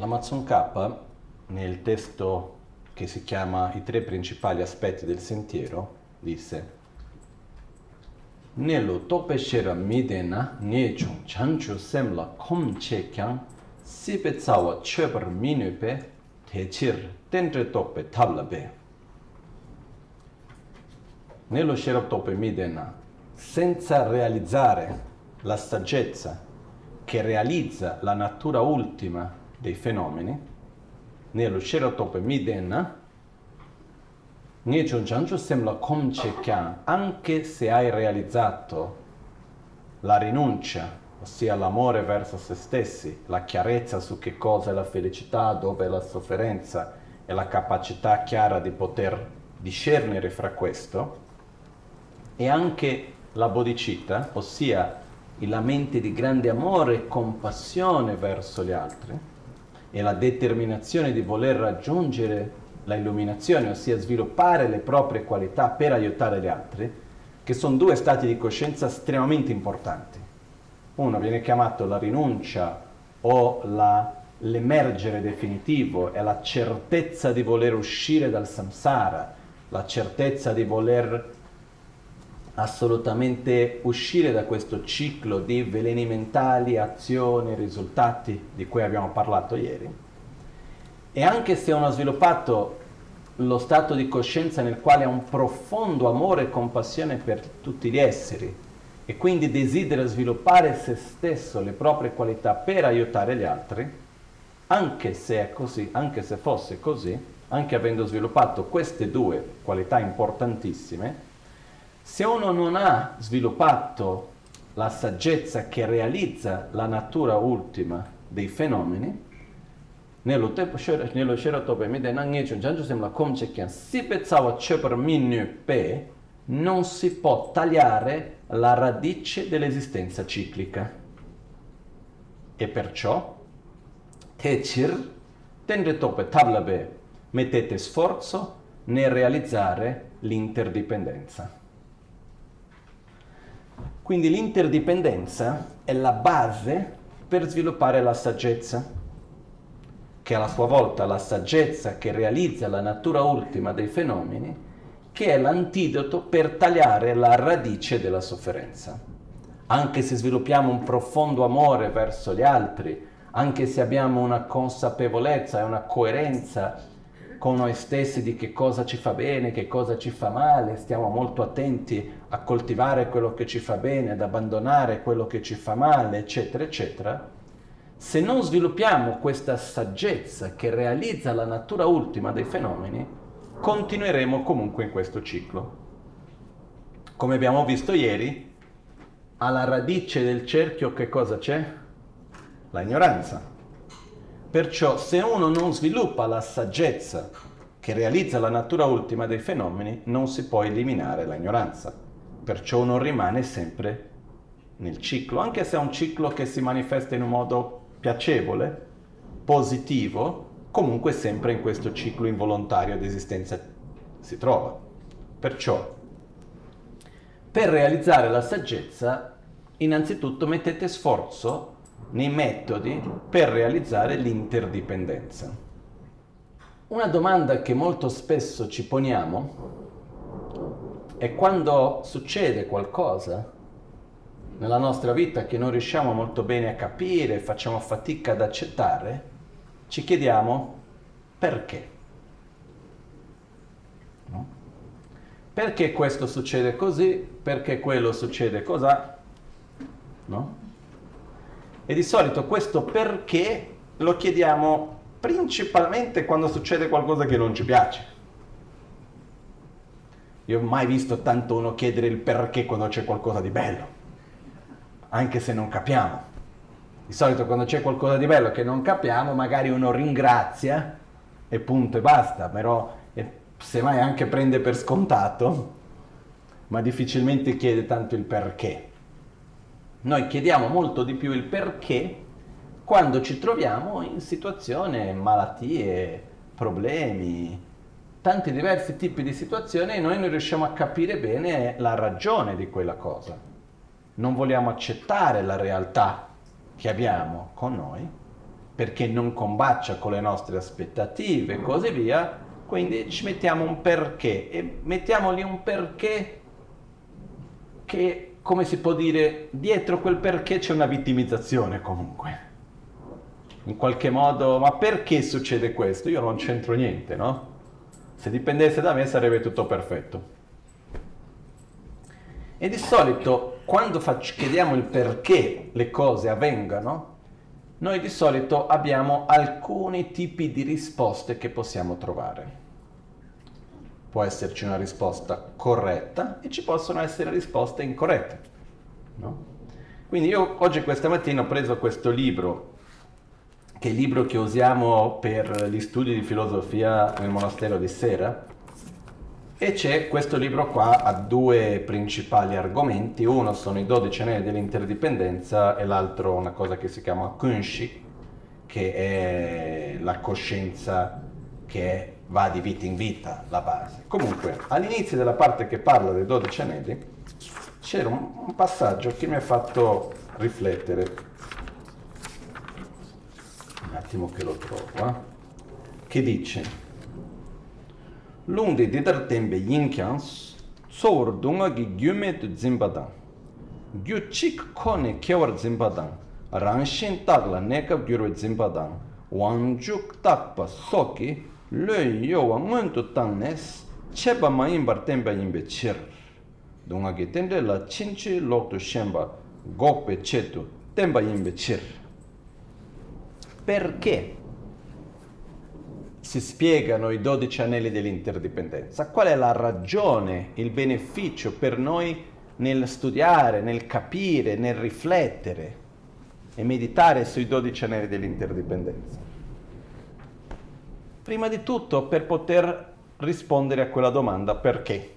La Mazon K, nel testo che si chiama I tre principali aspetti del sentiero, disse Nelo tope shera midena ne chung chanchu semla kom che kyang sipe tsawa chebar minupe techir tentre tope tabla be. Nello shera tope midena, senza realizzare la saggezza che realizza la natura ultima dei fenomeni, nello Sheratope Midena, Nietzsche Giangio sembra Komchekyan, anche se hai realizzato la rinuncia, ossia l'amore verso se stessi, la chiarezza su che cosa è la felicità, dove è la sofferenza e la capacità chiara di poter discernere fra questo, e anche la bodhicitta, ossia la mente di grande amore e compassione verso gli altri e la determinazione di voler raggiungere la illuminazione, ossia sviluppare le proprie qualità per aiutare gli altri, che sono due stati di coscienza estremamente importanti. Uno viene chiamato la rinuncia o la, l'emergere definitivo, è la certezza di voler uscire dal samsara, la certezza di voler assolutamente uscire da questo ciclo di veleni mentali, azioni, risultati di cui abbiamo parlato ieri. E anche se uno ha sviluppato lo stato di coscienza nel quale ha un profondo amore e compassione per tutti gli esseri e quindi desidera sviluppare se stesso, le proprie qualità per aiutare gli altri, anche se è così, anche se fosse così, anche avendo sviluppato queste due qualità importantissime, se uno non ha sviluppato la saggezza che realizza la natura ultima dei fenomeni, nello Sherotope Mide Nangyecho Janju Semla Komche Kyan si pezzava Chepar Minyu Pe non si può tagliare la radice dell'esistenza ciclica. E perciò Techir Tendre Tope Tablabe mettete sforzo nel realizzare l'interdipendenza. Quindi l'interdipendenza è la base per sviluppare la saggezza, che a sua volta la saggezza che realizza la natura ultima dei fenomeni, che è l'antidoto per tagliare la radice della sofferenza. Anche se sviluppiamo un profondo amore verso gli altri, anche se abbiamo una consapevolezza e una coerenza con noi stessi di che cosa ci fa bene, che cosa ci fa male, stiamo molto attenti a coltivare quello che ci fa bene, ad abbandonare quello che ci fa male, eccetera, eccetera, se non sviluppiamo questa saggezza che realizza la natura ultima dei fenomeni, continueremo comunque in questo ciclo. Come abbiamo visto ieri, alla radice del cerchio che cosa c'è? La ignoranza. Perciò se uno non sviluppa la saggezza che realizza la natura ultima dei fenomeni, non si può eliminare l'ignoranza. Perciò uno rimane sempre nel ciclo, anche se è un ciclo che si manifesta in un modo piacevole, positivo, comunque sempre in questo ciclo involontario di esistenza si trova. Perciò, per realizzare la saggezza, innanzitutto mettete sforzo nei metodi per realizzare l'interdipendenza. Una domanda che molto spesso ci poniamo è quando succede qualcosa nella nostra vita che non riusciamo molto bene a capire, facciamo fatica ad accettare, ci chiediamo perché. Perché questo succede così? Perché quello succede così? No? E di solito questo perché lo chiediamo principalmente quando succede qualcosa che non ci piace. Io ho mai visto tanto uno chiedere il perché quando c'è qualcosa di bello, anche se non capiamo. Di solito quando c'è qualcosa di bello che non capiamo, magari uno ringrazia e punto e basta, però e semmai anche prende per scontato, ma difficilmente chiede tanto il perché. Noi chiediamo molto di più il perché quando ci troviamo in situazioni, malattie, problemi, tanti diversi tipi di situazioni e noi non riusciamo a capire bene la ragione di quella cosa. Non vogliamo accettare la realtà che abbiamo con noi perché non combacia con le nostre aspettative e così via, quindi ci mettiamo un perché e mettiamogli un perché che, come si può dire, dietro quel perché c'è una vittimizzazione comunque. In qualche modo, ma perché succede questo? Io non c'entro niente, no? Se dipendesse da me sarebbe tutto perfetto. E di solito quando faccio, chiediamo il perché le cose avvengano, noi di solito abbiamo alcuni tipi di risposte che possiamo trovare. Può esserci una risposta corretta e ci possono essere risposte incorrette. No? Quindi io oggi questa mattina ho preso questo libro, che è libro che usiamo per gli studi di filosofia nel monastero di Sera, e c'è questo libro qua ha due principali argomenti, uno sono i 12 anelli dell'interdipendenza e l'altro una cosa che si chiama Kunshi, che è la coscienza che va di vita in vita, la base. Comunque, all'inizio della parte che parla dei 12 anelli, c'era un passaggio che mi ha fatto riflettere. attimo che lo trovo, eh? che dice Lung di ditar tembe yinkyans, tsowar dunga gi gyume tu zimbadan, gyu chik kone kewar zimbadan, rangshin takla nekab gyurwe zimbadan, wangjuk takpa soki, lo yowa ngun tu tangnes, cheba ma imbar tembe yinbe chir. Dunga gi tende la chinchi lok tu shenba, gokpe chetu, temba yinbe chir. Perché? si spiegano i dodici anelli dell'interdipendenza, qual è la ragione, il beneficio per noi nel studiare, nel capire, nel riflettere e meditare sui dodici anelli dell'interdipendenza. Prima di tutto per poter rispondere a quella domanda perché.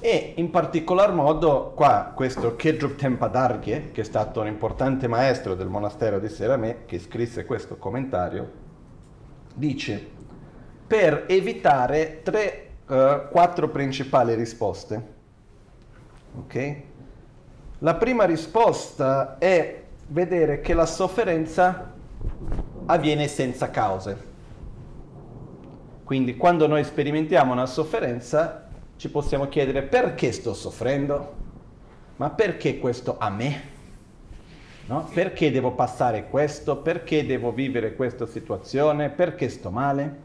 E in particolar modo qua questo Kedrup Tempadargye, che è stato un importante maestro del monastero di Serame, che scrisse questo commentario, dice per evitare tre, uh, quattro principali risposte. Ok? La prima risposta è vedere che la sofferenza avviene senza cause. Quindi quando noi sperimentiamo una sofferenza ci possiamo chiedere perché sto soffrendo? Ma perché questo a me? No? Perché devo passare questo? Perché devo vivere questa situazione? Perché sto male?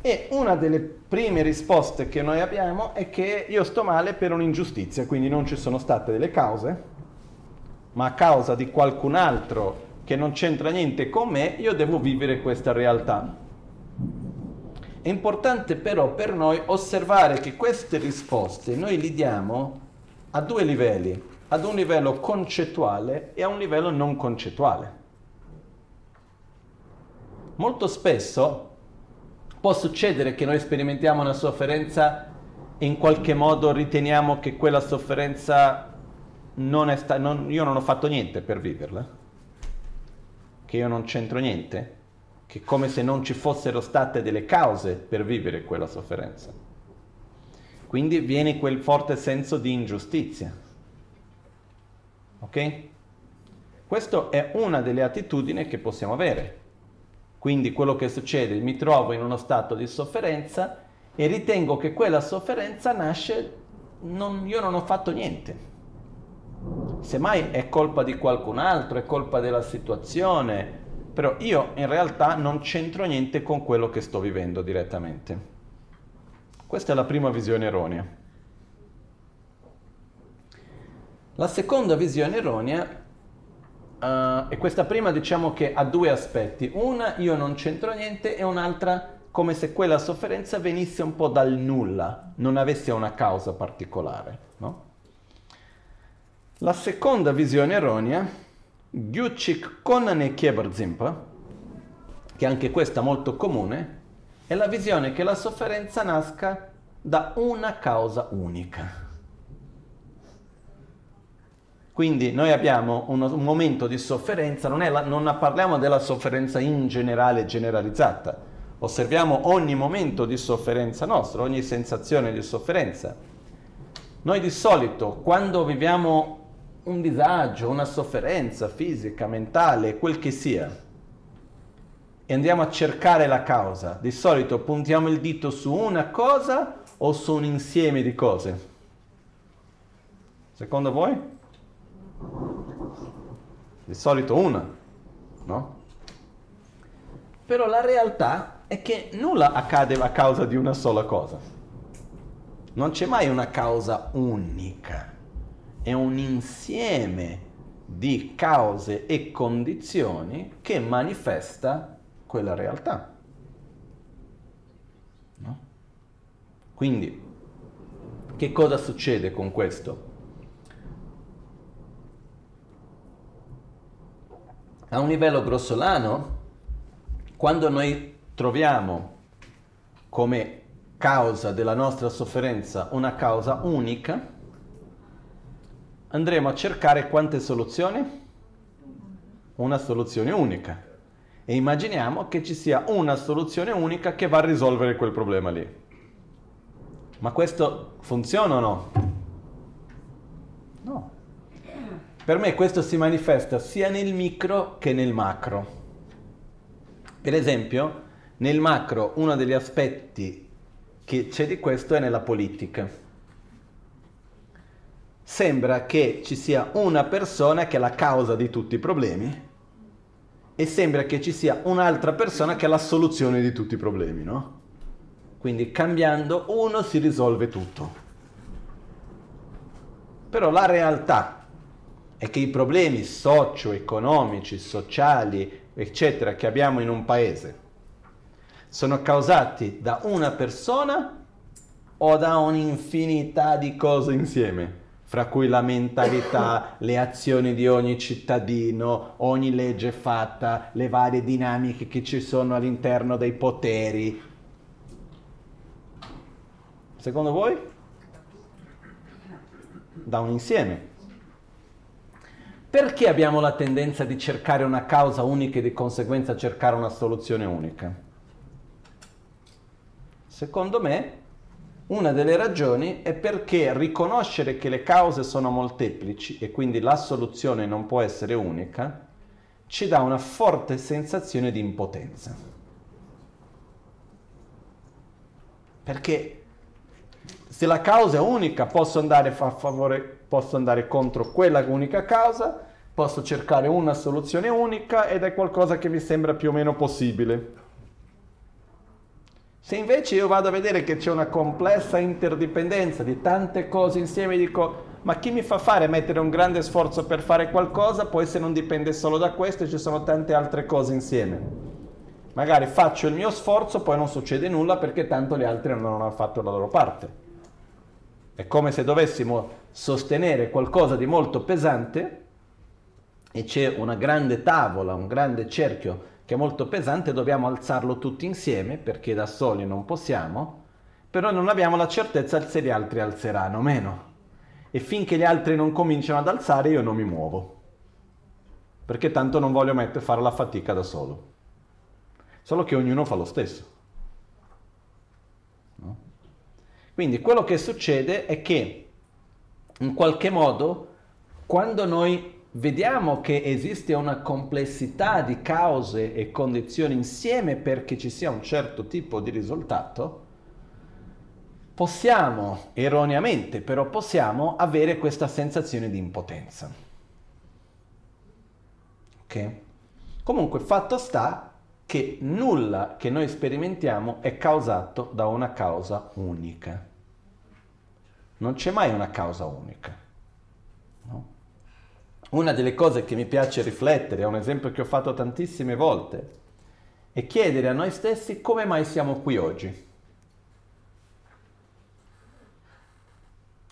E una delle prime risposte che noi abbiamo è che io sto male per un'ingiustizia, quindi non ci sono state delle cause, ma a causa di qualcun altro che non c'entra niente con me, io devo vivere questa realtà. È importante però per noi osservare che queste risposte noi li diamo a due livelli, ad un livello concettuale e a un livello non concettuale. Molto spesso può succedere che noi sperimentiamo una sofferenza e in qualche modo riteniamo che quella sofferenza non è stata... io non ho fatto niente per viverla, che io non c'entro niente che come se non ci fossero state delle cause per vivere quella sofferenza. Quindi viene quel forte senso di ingiustizia. Ok? Questa è una delle attitudini che possiamo avere. Quindi quello che succede, mi trovo in uno stato di sofferenza e ritengo che quella sofferenza nasce, non, io non ho fatto niente. Semmai è colpa di qualcun altro, è colpa della situazione, però io in realtà non c'entro niente con quello che sto vivendo direttamente. Questa è la prima visione erronea. La seconda visione erronea, uh, e questa prima diciamo che ha due aspetti. Una, io non c'entro niente, e un'altra, come se quella sofferenza venisse un po' dal nulla, non avesse una causa particolare. No? La seconda visione erronea Gyuchik Konane Kieberzimpa, che anche questa molto comune, è la visione che la sofferenza nasca da una causa unica. Quindi noi abbiamo uno, un momento di sofferenza, non, la, non parliamo della sofferenza in generale, generalizzata, osserviamo ogni momento di sofferenza nostra, ogni sensazione di sofferenza. Noi di solito, quando viviamo un disagio, una sofferenza fisica, mentale, quel che sia, e andiamo a cercare la causa, di solito puntiamo il dito su una cosa o su un insieme di cose? Secondo voi? Di solito una, no? Però la realtà è che nulla accade a causa di una sola cosa. Non c'è mai una causa unica, è un insieme di cause e condizioni che manifesta quella realtà. No? Quindi, che cosa succede con questo? A un livello grossolano, quando noi troviamo come causa della nostra sofferenza una causa unica, andremo a cercare quante soluzioni? Una soluzione unica. E immaginiamo che ci sia una soluzione unica che va a risolvere quel problema lì. Ma questo funziona o no? No. Per me questo si manifesta sia nel micro che nel macro. Per esempio, nel macro uno degli aspetti che c'è di questo è nella politica. Sembra che ci sia una persona che è la causa di tutti i problemi e sembra che ci sia un'altra persona che è la soluzione di tutti i problemi, no? Quindi cambiando uno si risolve tutto. Però la realtà è che i problemi socio-economici, sociali, eccetera, che abbiamo in un paese sono causati da una persona o da un'infinità di cose insieme, fra cui la mentalità, le azioni di ogni cittadino, ogni legge fatta, le varie dinamiche che ci sono all'interno dei poteri. Secondo voi? Da un insieme. Perché abbiamo la tendenza di cercare una causa unica e di conseguenza cercare una soluzione unica? Secondo me, una delle ragioni è perché riconoscere che le cause sono molteplici e quindi la soluzione non può essere unica, ci dà una forte sensazione di impotenza. Perché se la causa è unica posso andare favore posso andare contro quella unica causa, posso cercare una soluzione unica ed è qualcosa che mi sembra più o meno possibile. Se invece io vado a vedere che c'è una complessa interdipendenza di tante cose insieme, dico, ma chi mi fa fare mettere un grande sforzo per fare qualcosa, poi se non dipende solo da questo ci sono tante altre cose insieme. Magari faccio il mio sforzo, poi non succede nulla perché tanto gli altri non hanno fatto la loro parte. È come se dovessimo sostenere qualcosa di molto pesante e c'è una grande tavola, un grande cerchio che è molto pesante, dobbiamo alzarlo tutti insieme perché da soli non possiamo, però non abbiamo la certezza se gli altri alzeranno o meno. E finché gli altri non cominciano ad alzare io non mi muovo, perché tanto non voglio mettere, fare la fatica da solo. Solo che ognuno fa lo stesso. Quindi quello che succede è che in qualche modo quando noi vediamo che esiste una complessità di cause e condizioni insieme perché ci sia un certo tipo di risultato, possiamo, erroneamente, però possiamo avere questa sensazione di impotenza. Ok? Comunque, fatto sta che nulla che noi sperimentiamo è causato da una causa unica. Non c'è mai una causa unica. Una delle cose che mi piace riflettere, è un esempio che ho fatto tantissime volte, è chiedere a noi stessi come mai siamo qui oggi.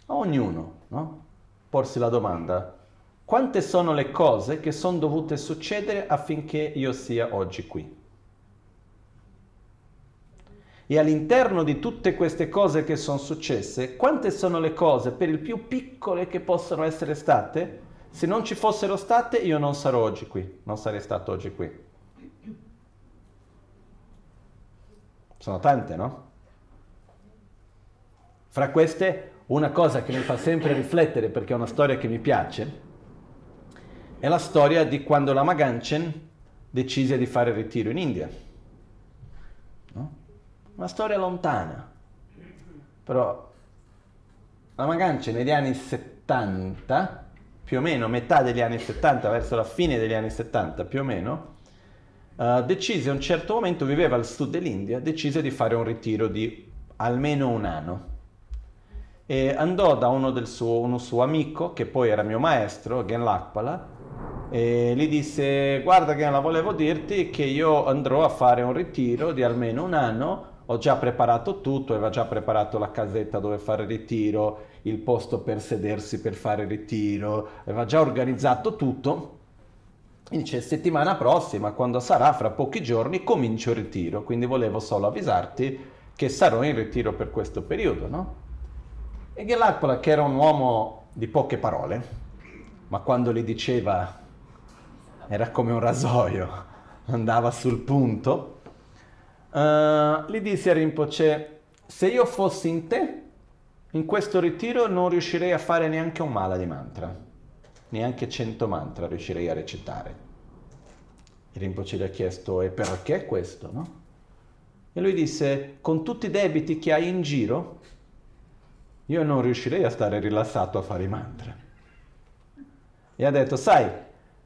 A ognuno, no? Porsi la domanda, quante sono le cose che sono dovute succedere affinché io sia oggi qui? E all'interno di tutte queste cose che sono successe, quante sono le cose per il più piccole che possono essere state? Se non ci fossero state, io non sarò oggi qui, non sarei stato oggi qui. Sono tante, no? Fra queste, una cosa che mi fa sempre riflettere, perché è una storia che mi piace, è la storia di quando la Maganchen decise di fare ritiro in India. No? Una storia lontana, però la Maganchen negli anni 70, più o meno metà degli anni 70, verso la fine degli anni 70 più o meno, uh, decise a un certo momento, viveva al sud dell'India, decise di fare un ritiro di almeno un anno. E andò da uno, suo, uno suo amico, che poi era mio maestro, Gen Lakpala, e gli disse guarda Gen, volevo dirti che io andrò a fare un ritiro di almeno un anno, ho già preparato tutto, aveva già preparato la casetta dove fare il ritiro, il posto per sedersi per fare il ritiro, aveva già organizzato tutto. E dice settimana prossima, quando sarà, fra pochi giorni, comincio il ritiro, quindi volevo solo avvisarti che sarò in ritiro per questo periodo, no? E Gelacpola, che era un uomo di poche parole, ma quando li diceva era come un rasoio, andava sul punto, uh, gli disse a Rinpoche, se io fossi in te, in questo ritiro non riuscirei a fare neanche un mala di mantra, neanche cento mantra riuscirei a recitare. E Rinpoche gli ha chiesto, e perché questo, no? E lui disse, con tutti i debiti che hai in giro, io non riuscirei a stare rilassato a fare i mantra. E ha detto, sai,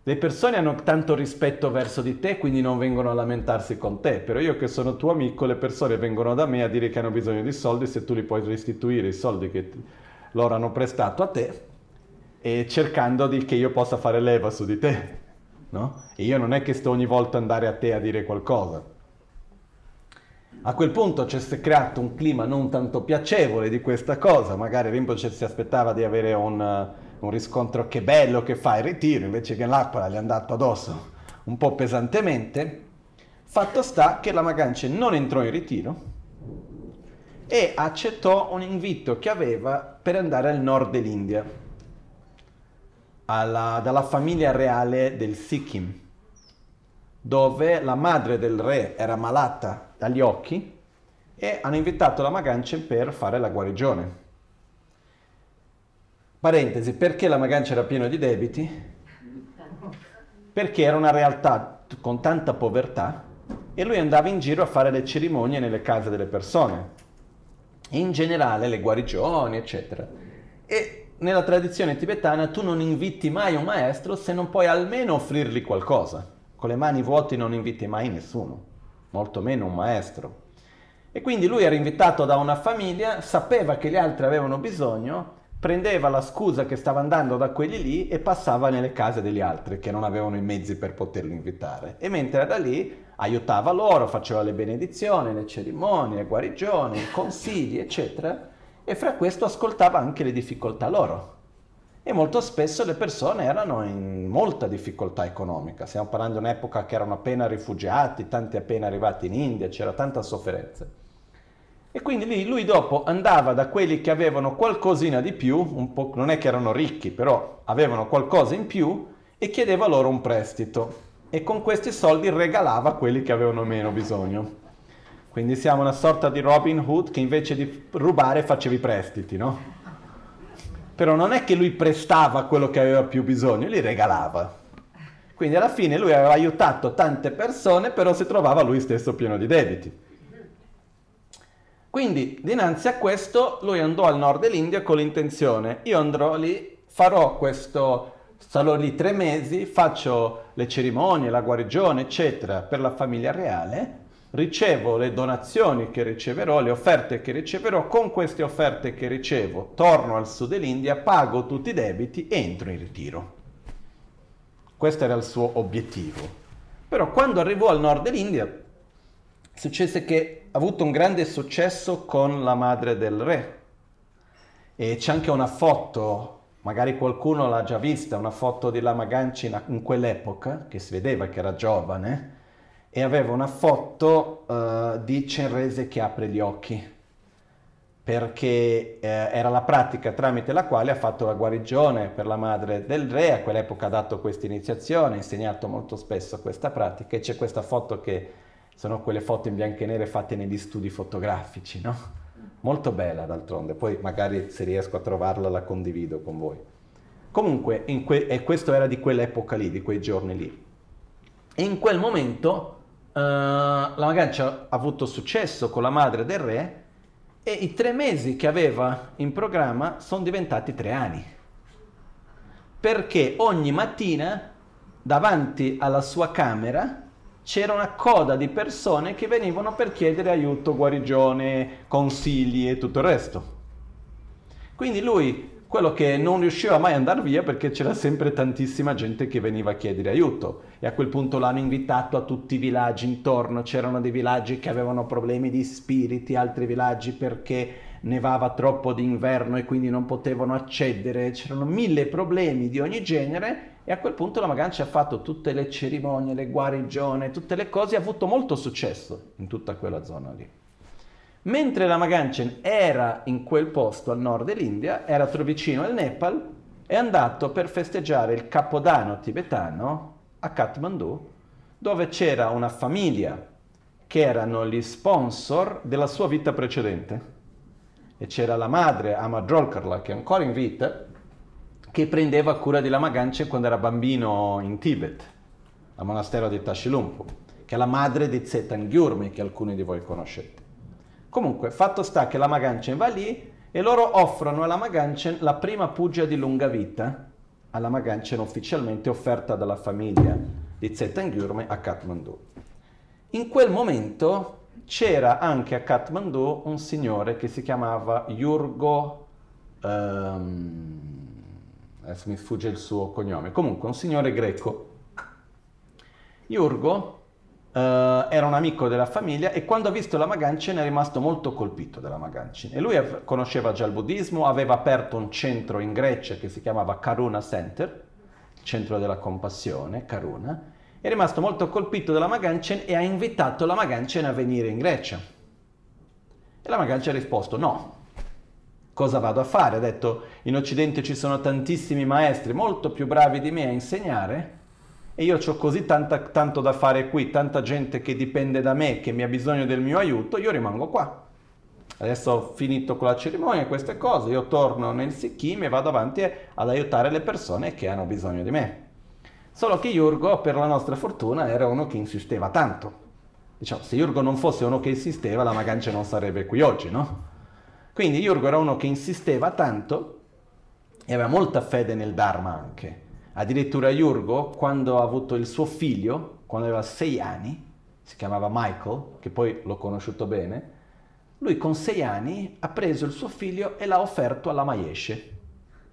le persone hanno tanto rispetto verso di te, quindi non vengono a lamentarsi con te, però io che sono tuo amico, le persone vengono da me a dire che hanno bisogno di soldi, se tu li puoi restituire i soldi che loro hanno prestato a te, e cercando di che io possa fare leva su di te, no? E io non è che sto ogni volta andare a te a dire qualcosa. A quel punto ci si è creato un clima non tanto piacevole di questa cosa, magari Rinpoche si aspettava di avere un, un riscontro che bello che fa il ritiro, invece che l'acqua gli è andato addosso un po' pesantemente. Fatto sta che la Magancia non entrò in ritiro e accettò un invito che aveva per andare al nord dell'India, alla, dalla famiglia reale del Sikkim dove la madre del re era malata agli occhi e hanno invitato la Maganchen per fare la guarigione. Parentesi, perché la Magancia era piena di debiti? Perché era una realtà con tanta povertà e lui andava in giro a fare le cerimonie nelle case delle persone, in generale le guarigioni, eccetera. E nella tradizione tibetana tu non inviti mai un maestro se non puoi almeno offrirgli qualcosa. Con le mani vuote non inviti mai nessuno, molto meno un maestro. E quindi lui era invitato da una famiglia, sapeva che gli altri avevano bisogno, prendeva la scusa che stava andando da quelli lì e passava nelle case degli altri che non avevano i mezzi per poterlo invitare. E mentre era lì aiutava loro, faceva le benedizioni, le cerimonie, le guarigioni, i consigli, eccetera, e fra questo ascoltava anche le difficoltà loro e molto spesso le persone erano in molta difficoltà economica. Stiamo parlando di un'epoca che erano appena rifugiati, tanti appena arrivati in India, c'era tanta sofferenza. E quindi lui dopo andava da quelli che avevano qualcosina di più, non è che erano ricchi, però avevano qualcosa in più, e chiedeva loro un prestito. E con questi soldi regalava quelli che avevano meno bisogno. Quindi siamo una sorta di Robin Hood che invece di rubare faceva i prestiti, no? però non è che lui prestava quello che aveva più bisogno, li regalava. Quindi alla fine lui aveva aiutato tante persone, però si trovava lui stesso pieno di debiti. Quindi dinanzi a questo lui andò al nord dell'India con l'intenzione, io andrò lì, farò questo, sarò lì tre mesi, faccio le cerimonie, la guarigione, eccetera, per la famiglia reale, ricevo le donazioni che riceverò, le offerte che riceverò, con queste offerte che ricevo torno al sud dell'India, pago tutti i debiti e entro in ritiro. Questo era il suo obiettivo. Però quando arrivò al nord dell'India successe che ha avuto un grande successo con la madre del re. E c'è anche una foto, magari qualcuno l'ha già vista, una foto di Lama Ganci in quell'epoca, che si vedeva che era giovane, e aveva una foto uh, di Cenrese che apre gli occhi. Perché eh, era la pratica tramite la quale ha fatto la guarigione per la madre del re, a quell'epoca ha dato questa iniziazione, ha insegnato molto spesso questa pratica e c'è questa foto che sono quelle foto in bianco e nere fatte negli studi fotografici, no? Molto bella d'altronde, poi magari se riesco a trovarla la condivido con voi. Comunque, que- e questo era di quell'epoca lì, di quei giorni lì. In quel momento uh, la Magancia ha avuto successo con la madre del re e i tre mesi che aveva in programma sono diventati tre anni. Perché ogni mattina davanti alla sua camera c'era una coda di persone che venivano per chiedere aiuto, guarigione, consigli e tutto il resto. Quindi lui, quello che non riusciva mai ad andare via perché c'era sempre tantissima gente che veniva a chiedere aiuto e a quel punto l'hanno invitato a tutti i villaggi intorno, c'erano dei villaggi che avevano problemi di spiriti, altri villaggi perché nevava troppo d'inverno e quindi non potevano accedere, c'erano mille problemi di ogni genere e a quel punto la Magancia ha fatto tutte le cerimonie, le guarigioni, tutte le cose ha avuto molto successo in tutta quella zona lì. Mentre la Maganchen era in quel posto al nord dell'India, era vicino al Nepal, è andato per festeggiare il Capodanno tibetano a Kathmandu, dove c'era una famiglia che erano gli sponsor della sua vita precedente. E c'era la madre, Amadrolkarla, che è ancora in vita, che prendeva cura di Lama Ganchen quando era bambino in Tibet, al monastero di Tashilumpu, che è la madre di Zetan Gyurmi, che alcuni di voi conoscete. Comunque, fatto sta che Lama Ganchen va lì e loro offrono a Lama Ganchen la prima pugia di lunga vita, a Lama Ganchen ufficialmente offerta dalla famiglia di Zetan Gyurmi a Kathmandu. In quel momento c'era anche a Kathmandu un signore che si chiamava Yurgo... Um, adesso mi sfugge il suo cognome, comunque un signore greco. Iurgo uh, era un amico della famiglia e quando ha visto la Maganchen è rimasto molto colpito della Maganchen. E lui conosceva già il buddismo, aveva aperto un centro in Grecia che si chiamava Karuna Center, centro della compassione, Karuna, è rimasto molto colpito dalla Maganchen e ha invitato la Maganchen a venire in Grecia. E la Maganchen ha risposto no, cosa vado a fare? Ha detto, in Occidente ci sono tantissimi maestri molto più bravi di me a insegnare e io ho così tanta, tanto da fare qui, tanta gente che dipende da me, che mi ha bisogno del mio aiuto, io rimango qua. Adesso ho finito con la cerimonia queste cose, io torno nel Sikkim e vado avanti ad aiutare le persone che hanno bisogno di me. Solo che Yurgo, per la nostra fortuna, era uno che insisteva tanto. Diciamo, se Yurgo non fosse uno che insisteva, la Magancia non sarebbe qui oggi, no? Quindi Yurgo era uno che insisteva tanto e aveva molta fede nel Dharma anche. Addirittura Yurgo, quando ha avuto il suo figlio, quando aveva sei anni, si chiamava Michael, che poi l'ho conosciuto bene, lui con sei anni ha preso il suo figlio e l'ha offerto alla Mayeshe,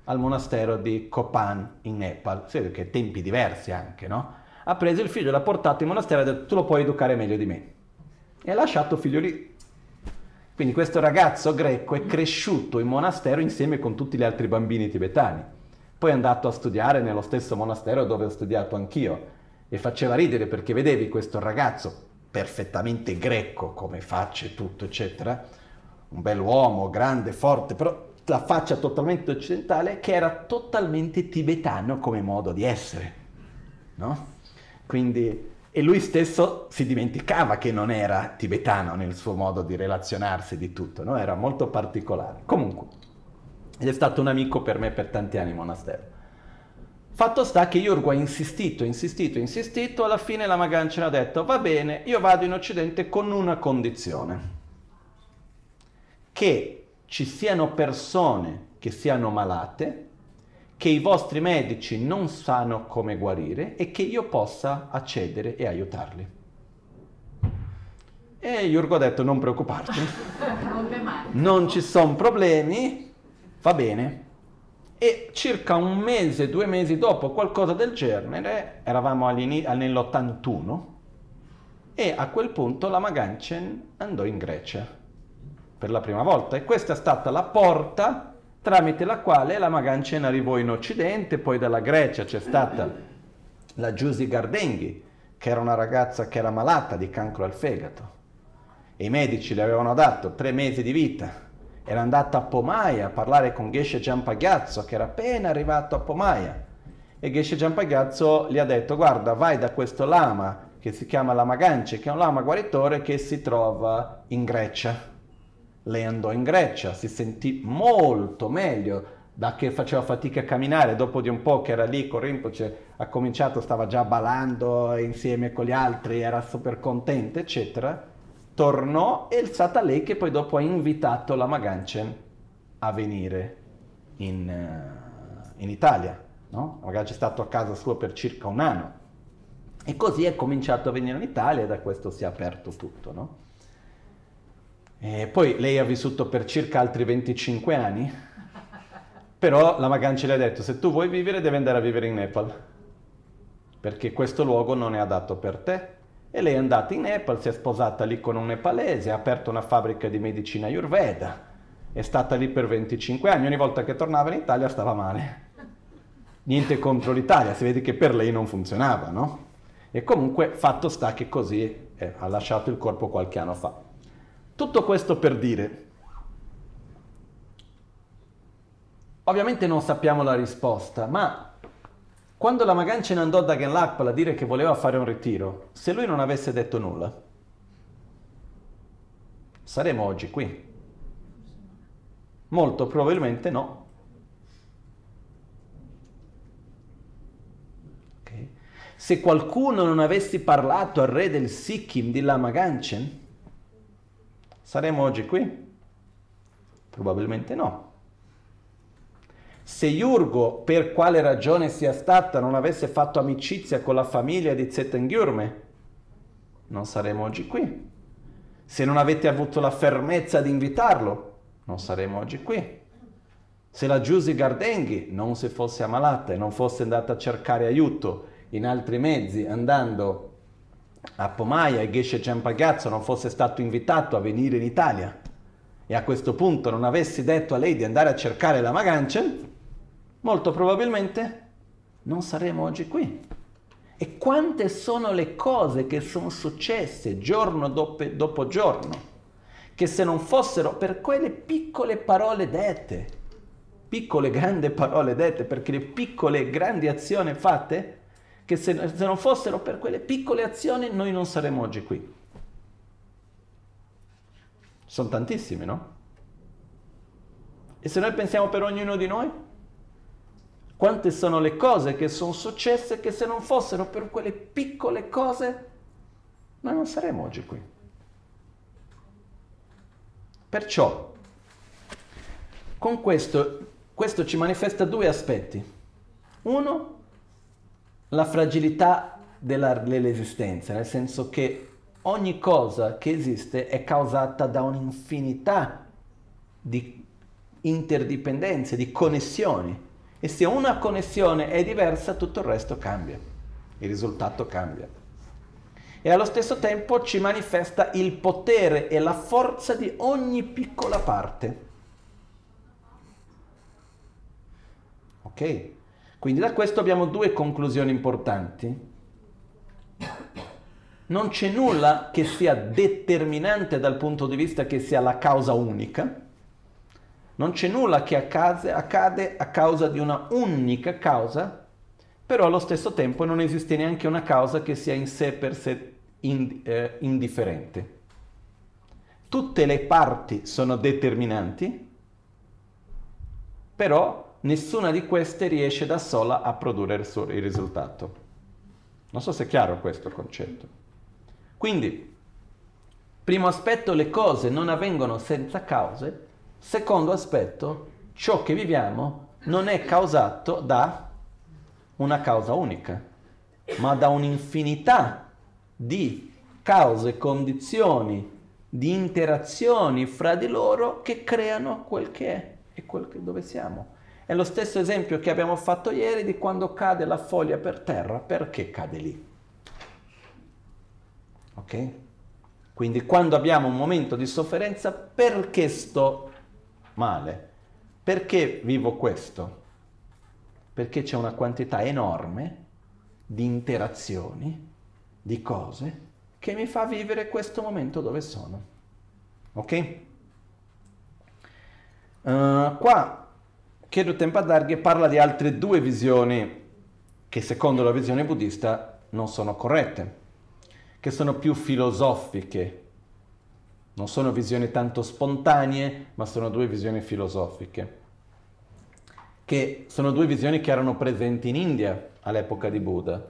al monastero di Kopan in Nepal. Vede che tempi diversi anche, no? Ha preso il figlio, l'ha portato in monastero e ha detto tu lo puoi educare meglio di me. E ha lasciato il figlio lì. Quindi questo ragazzo greco è cresciuto in monastero insieme con tutti gli altri bambini tibetani. Poi è andato a studiare nello stesso monastero dove ho studiato anch'io e faceva ridere perché vedevi questo ragazzo perfettamente greco come faccia e tutto, eccetera, un bell'uomo, grande, forte, però la faccia totalmente occidentale che era totalmente tibetano come modo di essere, no? Quindi e lui stesso si dimenticava che non era tibetano nel suo modo di relazionarsi di tutto, no? era molto particolare. Comunque, ed è stato un amico per me per tanti anni in monastero. Fatto sta che Yurgo ha insistito, insistito, insistito, alla fine la Magancia ha detto va bene, io vado in Occidente con una condizione, che ci siano persone che siano malate che i vostri medici non sanno come guarire e che io possa accedere e aiutarli. E Yurgo ha detto non preoccuparti, non ci sono problemi, va bene. E circa un mese, due mesi dopo, qualcosa del genere, eravamo nell'81, e a quel punto la Maganchen andò in Grecia per la prima volta e questa è stata la porta tramite la quale la Magancen arrivò in Occidente, poi dalla Grecia c'è stata la Giusy Gardenghi, che era una ragazza che era malata di cancro al fegato. I medici le avevano dato tre mesi di vita. Era andata a Pomaia a parlare con Geshe Giampagazzo, che era appena arrivato a Pomaia. E Geshe Giampagazzo gli ha detto, guarda, vai da questo lama che si chiama Lama Gance, che è un lama guaritore che si trova in Grecia lei andò in Grecia, si sentì molto meglio, da che faceva fatica a camminare, dopo di un po' che era lì con Rinpoche, ha cominciato, stava già ballando insieme con gli altri, era super contento, eccetera, tornò e è stata lei che poi dopo ha invitato la Maganchen a venire in, uh, in Italia. No? Magari è stato a casa sua per circa un anno. E così è cominciato a venire in Italia e da questo si è aperto tutto. No? Poi lei ha vissuto per circa altri 25 anni, però la Maganci le ha detto se tu vuoi vivere devi andare a vivere in Nepal, perché questo luogo non è adatto per te. E lei è andata in Nepal, si è sposata lì con un nepalese, ha aperto una fabbrica di medicina ayurveda, è stata lì per 25 anni, ogni volta che tornava in Italia stava male. Niente contro l'Italia, si vede che per lei non funzionava, no? E comunque fatto sta che così eh, ha lasciato il corpo qualche anno fa. Tutto questo per dire, ovviamente non sappiamo la risposta, ma quando la Maganchen andò da Genlakpal a dire che voleva fare un ritiro, se lui non avesse detto nulla, saremmo oggi qui. Molto probabilmente no. Se qualcuno non avesse parlato al re del Sikkim di Lama Ganchen, saremmo oggi qui? Probabilmente no. Se Yurgo, per quale ragione sia stata, non avesse fatto amicizia con la famiglia di Zetengyurme, non saremmo oggi qui. Se non avete avuto la fermezza di invitarlo, non saremmo oggi qui. Se la Giusy Gardenghi non si fosse ammalata e non fosse andata a cercare aiuto in altri mezzi, andando a Pomaia e Geshe Giampagazzo non fosse stato invitato a venire in Italia e a questo punto non avessi detto a lei di andare a cercare la Maganchen, molto probabilmente non saremmo oggi qui. E quante sono le cose che sono successe giorno dopo, dopo giorno che se non fossero per quelle piccole parole dette, piccole grandi parole dette, perché le piccole grandi azioni fatte, che se, se non fossero per quelle piccole azioni noi non saremmo oggi qui. Sono tantissime, no? E se noi pensiamo per ognuno di noi, quante sono le cose che sono successe che se non fossero per quelle piccole cose, noi non saremmo oggi qui. Perciò, con questo, questo ci manifesta due aspetti. Uno, la fragilità dell'esistenza, nel senso che ogni cosa che esiste è causata da un'infinità di interdipendenze, di connessioni. E se una connessione è diversa, tutto il resto cambia, il risultato cambia e allo stesso tempo ci manifesta il potere e la forza di ogni piccola parte. Ok? Quindi da questo abbiamo due conclusioni importanti. Non c'è nulla che sia determinante dal punto di vista che sia la causa unica. Non c'è nulla che accade, accade a causa di una unica causa, però allo stesso tempo non esiste neanche una causa che sia in sé per sé in, eh, indifferente. Tutte le parti sono determinanti, però nessuna di queste riesce da sola a produrre il, risultato. Non so se è chiaro questo concetto. Quindi, primo aspetto, le cose non avvengono senza cause. Secondo aspetto, ciò che viviamo non è causato da una causa unica, ma da un'infinità di cause, condizioni, di interazioni fra di loro che creano quel che è e quel che dove siamo. È lo stesso esempio che abbiamo fatto ieri di quando cade la foglia per terra, perché cade lì? Ok? Quindi quando abbiamo un momento di sofferenza, perché sto male? Perché vivo questo? Perché c'è una quantità enorme di interazioni di cose che mi fa vivere questo momento dove sono. Ok? Uh, qua Kedu Tempadarghe parla di altre due visioni che secondo la visione buddista non sono corrette, che sono più filosofiche. Non sono visioni tanto spontanee, ma sono due visioni filosofiche. che sono due visioni che erano presenti in India all'epoca di Buddha.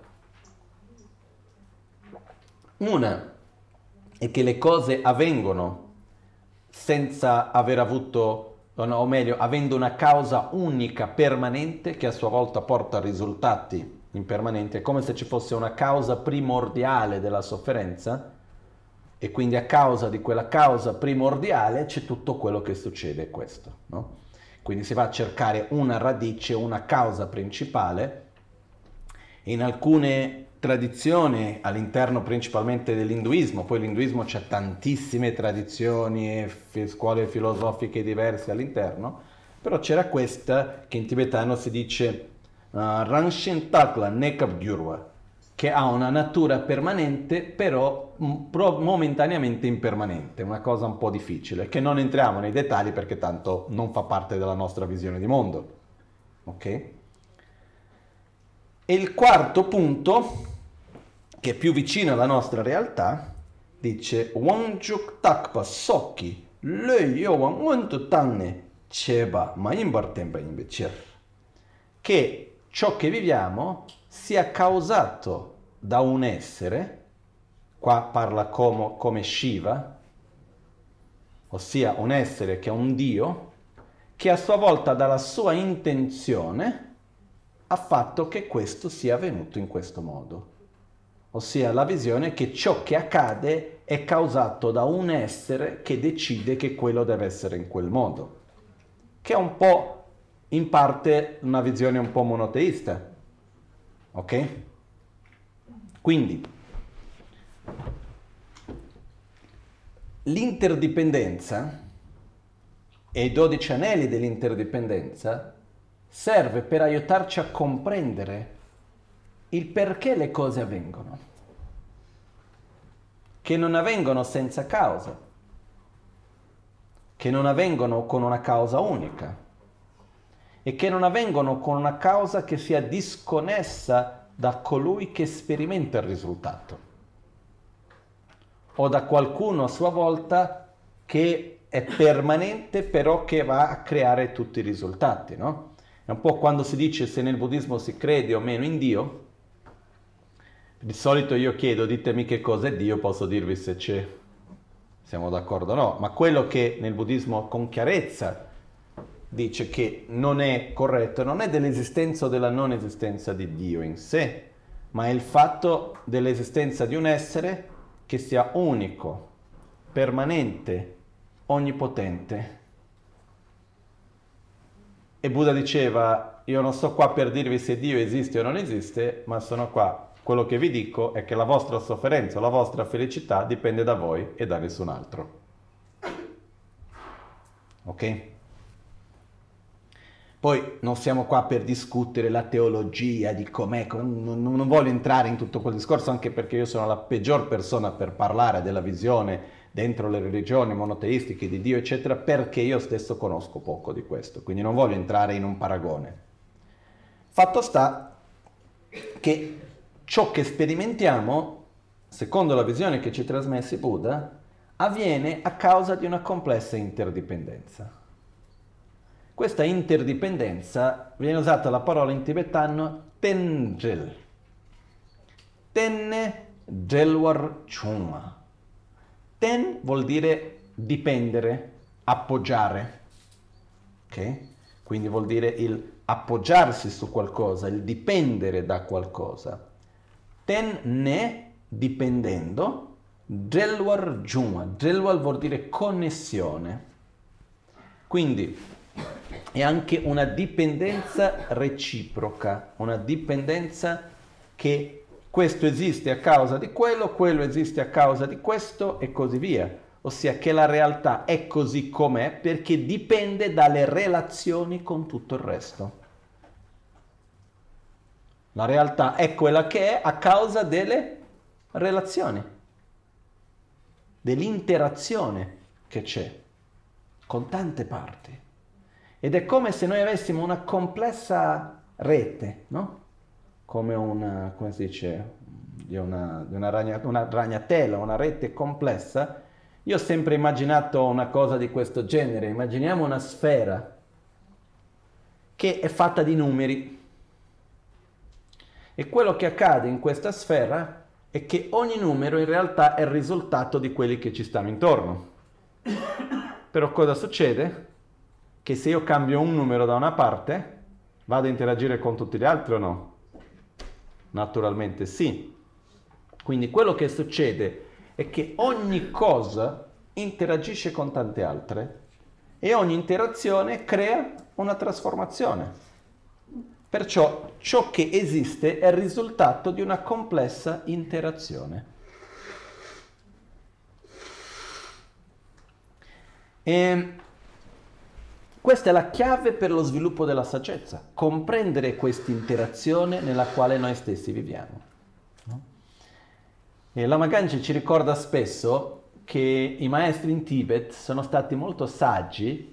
Una è che le cose avvengono senza aver avuto, o meglio, avendo una causa unica, permanente, che a sua volta porta risultati impermanenti. È come se ci fosse una causa primordiale della sofferenza e quindi a causa di quella causa primordiale c'è tutto quello che succede questo. No? Quindi si va a cercare una radice, una causa principale. In alcune tradizioni all'interno principalmente dell'induismo, poi l'induismo c'ha tantissime tradizioni e scuole filosofiche diverse all'interno, però c'era questa che in tibetano si dice uh, Rangshin Takla Nekab Gyurwa, che ha una natura permanente però momentaneamente impermanente, una cosa un po' difficile, che non entriamo nei dettagli perché tanto non fa parte della nostra visione di mondo. Ok? E il quarto punto che è più vicino alla nostra realtà, dice Wangjuk takpa sokki le yowan untu tanne cheba ma imbartemba invece che ciò che viviamo sia causato da un essere, qua parla come, come Shiva, ossia un essere che è un Dio, che a sua volta dalla sua intenzione ha fatto che questo sia avvenuto in questo modo ossia la visione che ciò che accade è causato da un essere che decide che quello deve essere in quel modo, che è un po' in parte una visione un po' monoteista. Ok? Quindi l'interdipendenza e i dodici anelli dell'interdipendenza serve per aiutarci a comprendere il perché le cose avvengono, che non avvengono senza causa, che non avvengono con una causa unica. E che non avvengono con una causa che sia disconnessa da colui che sperimenta il risultato. O da qualcuno a sua volta che è permanente però che va a creare tutti i risultati, no? È un po' quando si dice se nel buddismo si crede o meno in Dio, di solito io chiedo, ditemi che cosa è Dio, posso dirvi se c'è, siamo d'accordo o no, ma quello che nel buddismo con chiarezza dice che non è corretto non è dell'esistenza o della non esistenza di Dio in sé, ma è il fatto dell'esistenza di un essere che sia unico, permanente, onnipotente. E Buddha diceva, io non sto qua per dirvi se Dio esiste o non esiste, ma sono qua quello che vi dico è che la vostra sofferenza la vostra felicità dipende da voi e da nessun altro. Ok? Poi non siamo qua per discutere la teologia di com'è, non, non, voglio entrare in tutto quel discorso anche perché io sono la peggior persona per parlare della visione dentro le religioni monoteistiche di Dio, eccetera, perché io stesso conosco poco di questo, quindi non voglio entrare in un paragone. Fatto sta che ciò che sperimentiamo, secondo la visione che ci trasmesse Buddha, avviene a causa di una complessa interdipendenza. Questa interdipendenza viene usata la parola in tibetano tenjel. Tenne gelwar chuma. Ten vuol dire dipendere, appoggiare. Ok? Quindi vuol dire il appoggiarsi su qualcosa, il dipendere da qualcosa ten ne dipendendo, Gelwar Juma. Gelwar vuol dire connessione. Quindi è anche una dipendenza reciproca, una dipendenza che questo esiste a causa di quello, quello esiste a causa di questo e così via. Ossia che la realtà è così com'è perché dipende dalle relazioni con tutto il resto. La realtà è quella che è a causa delle relazioni, dell'interazione che c'è con tante parti. Ed è come se noi avessimo una complessa rete, no? Come una, come si dice, di una, di una, ragna, una ragnatela, una rete complessa. Io ho sempre immaginato una cosa di questo genere. Immaginiamo una sfera che è fatta di numeri. E quello che accade in questa sfera è che ogni numero in realtà è il risultato di quelli che ci stanno intorno. Però cosa succede? Che se io cambio un numero da una parte, vado a interagire con tutti gli altri o no? Naturalmente sì. Quindi quello che succede è che ogni cosa interagisce con tante altre e ogni interazione crea una trasformazione. Perciò ciò che esiste è il risultato di una complessa interazione. E questa è la chiave per lo sviluppo della saggezza, comprendere questa interazione nella quale noi stessi viviamo. E la Maganji ci ricorda spesso che i maestri in Tibet sono stati molto saggi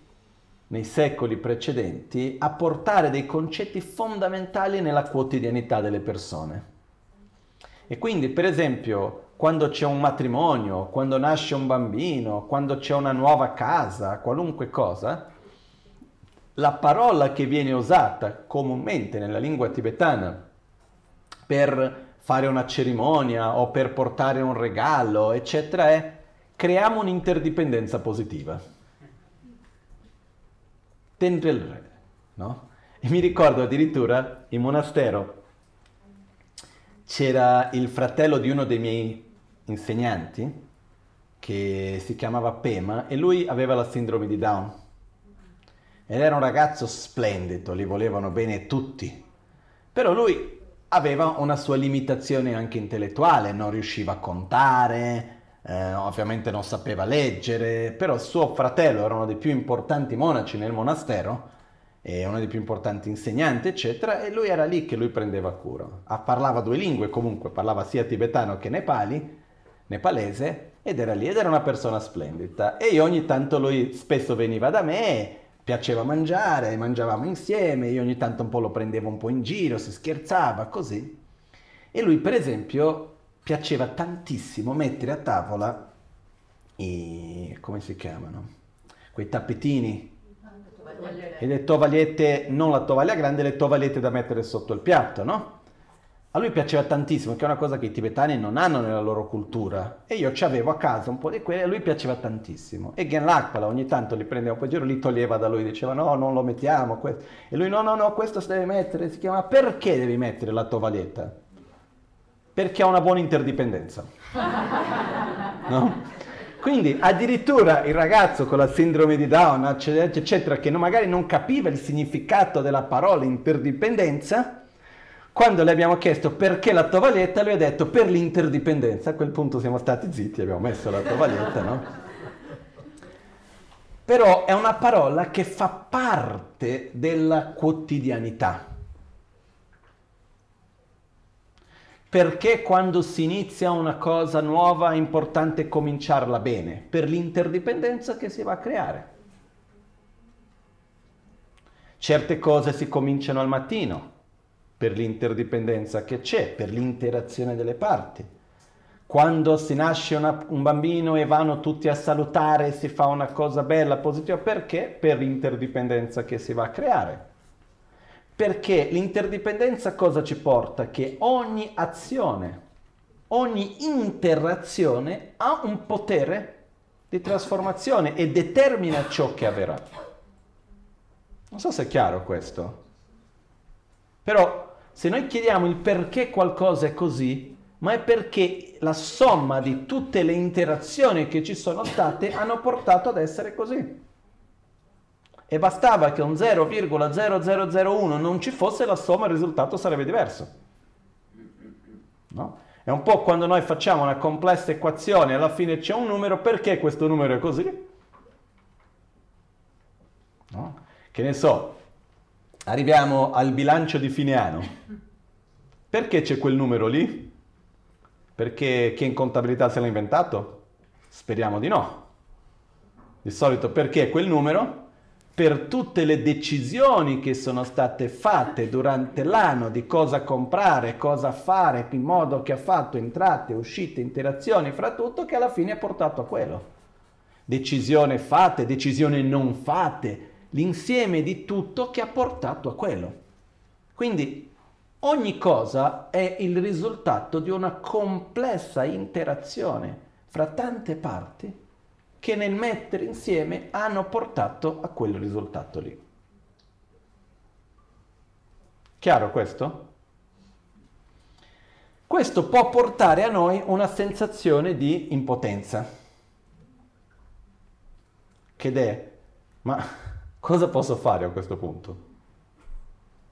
nei secoli precedenti a portare dei concetti fondamentali nella quotidianità delle persone. E quindi, per esempio, quando c'è un matrimonio, quando nasce un bambino, quando c'è una nuova casa, qualunque cosa, la parola che viene usata comunemente nella lingua tibetana per fare una cerimonia o per portare un regalo, eccetera, è creiamo un'interdipendenza positiva. Tendrel, no? E mi ricordo addirittura in monastero c'era il fratello di uno dei miei insegnanti che si chiamava Pema e lui aveva la sindrome di Down. Ed era un ragazzo splendido, li volevano bene tutti. Però lui aveva una sua limitazione anche intellettuale, non riusciva a contare, eh, ovviamente non sapeva leggere, però suo fratello era uno dei più importanti monaci nel monastero, e uno dei più importanti insegnanti, eccetera, e lui era lì che lui prendeva cura. Ah, parlava due lingue comunque, parlava sia tibetano che nepali, nepalese, ed era lì, ed era una persona splendida. E io ogni tanto lui spesso veniva da me, piaceva mangiare, mangiavamo insieme, io ogni tanto un po' lo prendevo un po' in giro, si scherzava, così. E lui, per esempio, piaceva tantissimo mettere a tavola i... come si chiamano? Quei tappetini e le tovagliette, non la tovaglia grande, le tovagliette da mettere sotto il piatto, no? A lui piaceva tantissimo, che è una cosa che i tibetani non hanno nella loro cultura. E io ci avevo a casa un po' di quelle, e a lui piaceva tantissimo. E Gen Lakpala ogni tanto li prendeva un po' in giro, li toglieva da lui, diceva no, non lo mettiamo. Questo. E lui no, no, no, questo si deve mettere. Si chiama perché devi mettere la tovaglietta? Perché ha una buona interdipendenza. No? Quindi addirittura il ragazzo con la sindrome di Down, eccetera, eccetera, che magari non capiva il significato della parola interdipendenza, quando le abbiamo chiesto perché la tovaglietta, lui ha detto per l'interdipendenza. A quel punto siamo stati zitti, abbiamo messo la tovaglietta, no? Però è una parola che fa parte della quotidianità. Perché quando si inizia una cosa nuova è importante cominciarla bene? Per l'interdipendenza che si va a creare. Certe cose si cominciano al mattino, per l'interdipendenza che c'è, per l'interazione delle parti. Quando si nasce una, un bambino e vanno tutti a salutare si fa una cosa bella, positiva, perché? Per l'interdipendenza che si va a creare. Perché l'interdipendenza cosa ci porta? Che ogni azione, ogni interazione ha un potere di trasformazione e determina ciò che avverrà. Non so se è chiaro questo. Però se noi chiediamo il perché qualcosa è così, ma è perché la somma di tutte le interazioni che ci sono state hanno portato ad essere così. E bastava che un 0,0001 non ci fosse, la somma, il risultato sarebbe diverso. No? È un po' quando noi facciamo una complessa equazione alla fine c'è un numero, perché questo numero è così? No? Che ne so, Arriviamo al bilancio di fine anno. Perché c'è quel numero lì? Perché chi in contabilità se l'ha inventato? Speriamo di no. Di solito perché quel numero? Per tutte le decisioni che sono state fatte durante l'anno di cosa comprare, cosa fare, in modo che ha fatto entrate, uscite, interazioni fra tutto, che alla fine ha portato a quello. Decisioni fatte, decisioni non fatte, l'insieme di tutto che ha portato a quello. Quindi ogni cosa è il risultato di una complessa interazione fra tante parti che nel mettere insieme hanno portato a quel risultato lì. Chiaro questo? Questo può portare a noi una sensazione di impotenza, che è, ma cosa posso fare a questo punto?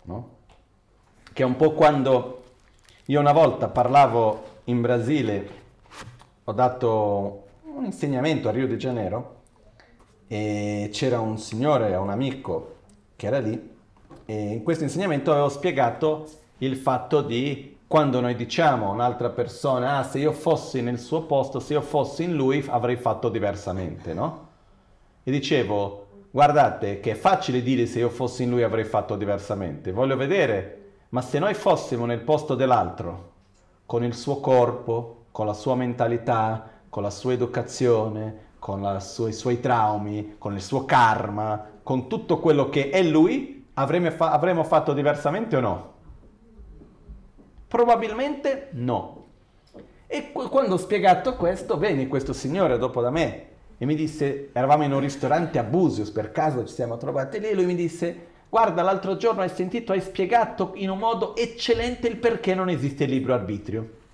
No? Che è un po' quando io una volta parlavo in Brasile, ho dato un insegnamento a Rio de Janeiro e c'era un signore, un amico che era lì e in questo insegnamento avevo spiegato il fatto di quando noi diciamo a un'altra persona, ah se io fossi nel suo posto, se io fossi in lui avrei fatto diversamente, no? E dicevo, guardate che è facile dire se io fossi in lui avrei fatto diversamente, voglio vedere, ma se noi fossimo nel posto dell'altro, con il suo corpo, con la sua mentalità, con la sua educazione, con sua, i suoi traumi, con il suo karma, con tutto quello che è lui, avremmo, fa- avremmo fatto diversamente o no? Probabilmente no. E quando ho spiegato questo, venne questo signore dopo da me e mi disse, eravamo in un ristorante a Busius, per caso ci siamo trovati lì, lui mi disse, guarda l'altro giorno hai sentito, hai spiegato in un modo eccellente il perché non esiste il libro arbitrio.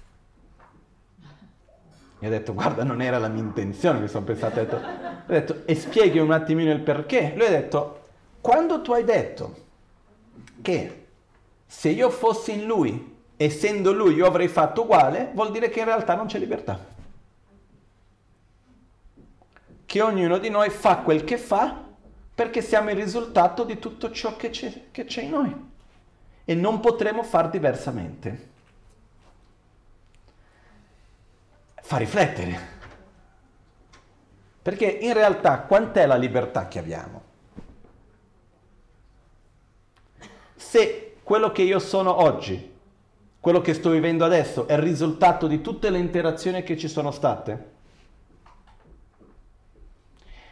Mi ha detto, guarda, non era la mia intenzione, mi sono pensato, ho detto, ho detto, e spieghi un attimino il perché. Lui ha detto, quando tu hai detto che se io fossi in lui, essendo lui, io avrei fatto uguale, vuol dire che in realtà non c'è libertà. Che ognuno di noi fa quel che fa perché siamo il risultato di tutto ciò che c'è, che c'è in noi e non potremo far diversamente. Fa riflettere. Perché in realtà quant'è la libertà che abbiamo? Se quello che io sono oggi, quello che sto vivendo adesso, è il risultato di tutte le interazioni che ci sono state,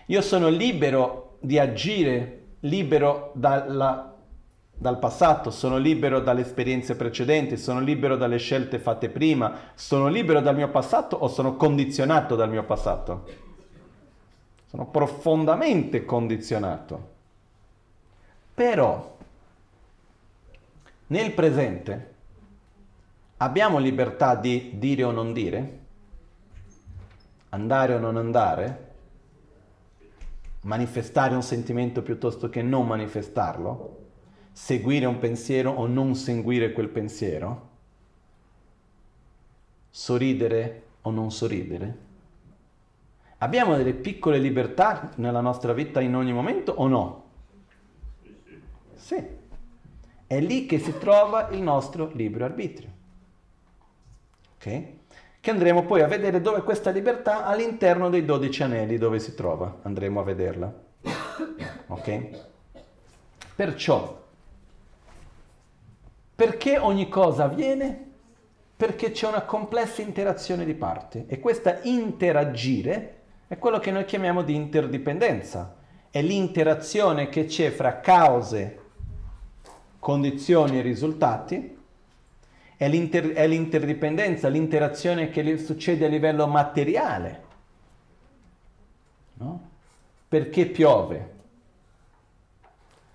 io sono libero di agire, libero dalla dal passato, sono libero dalle esperienze precedenti, sono libero dalle scelte fatte prima, sono libero dal mio passato o sono condizionato dal mio passato? Sono profondamente condizionato. Però nel presente abbiamo libertà di dire o non dire? Andare o non andare? Manifestare un sentimento piuttosto che non manifestarlo? Seguire un pensiero o non seguire quel pensiero? Sorridere o non sorridere? Abbiamo delle piccole libertà nella nostra vita in ogni momento o no? Sì. È lì che si trova il nostro libero arbitrio. Ok? Che andremo poi a vedere dove questa libertà all'interno dei dodici anelli dove si trova. Andremo a vederla. Ok? Perciò perché ogni cosa avviene? Perché c'è una complessa interazione di parti e questa interagire è quello che noi chiamiamo di interdipendenza. È l'interazione che c'è fra cause, condizioni e risultati, è, l'inter- è l'interdipendenza, l'interazione che succede a livello materiale. No? Perché piove?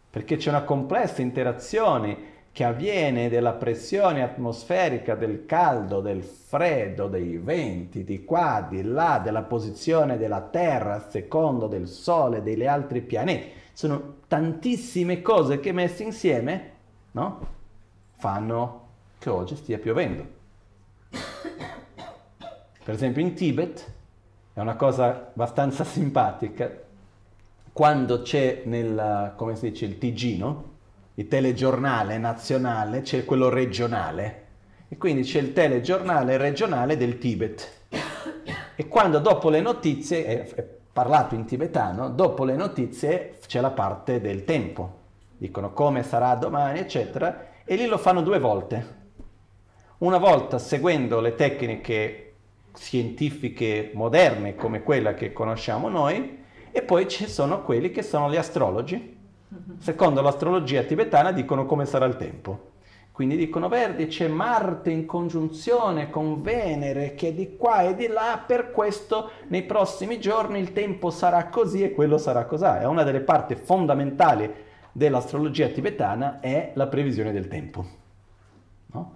Perché c'è una complessa interazione che avviene della pressione atmosferica, del caldo, del freddo, dei venti, di qua, di là, della posizione della Terra a secondo del Sole, degli altri pianeti. Sono tantissime cose che messe insieme, no? Fanno che oggi stia piovendo. Per esempio in Tibet è una cosa abbastanza simpatica, quando c'è nel, come si dice, il Tigino, il telegiornale nazionale, c'è quello regionale. E quindi c'è il telegiornale regionale del Tibet. E quando dopo le notizie, è parlato in tibetano, dopo le notizie c'è la parte del tempo. Dicono come sarà domani, eccetera, e lì lo fanno due volte. Una volta seguendo le tecniche scientifiche moderne come quella che conosciamo noi, e poi ci sono quelli che sono gli astrologi Secondo l'astrologia tibetana dicono come sarà il tempo. Quindi dicono Verdi c'è Marte in congiunzione con Venere che è di qua e di là, per questo nei prossimi giorni il tempo sarà così e quello sarà così. È una delle parti fondamentali dell'astrologia tibetana è la previsione del tempo. No?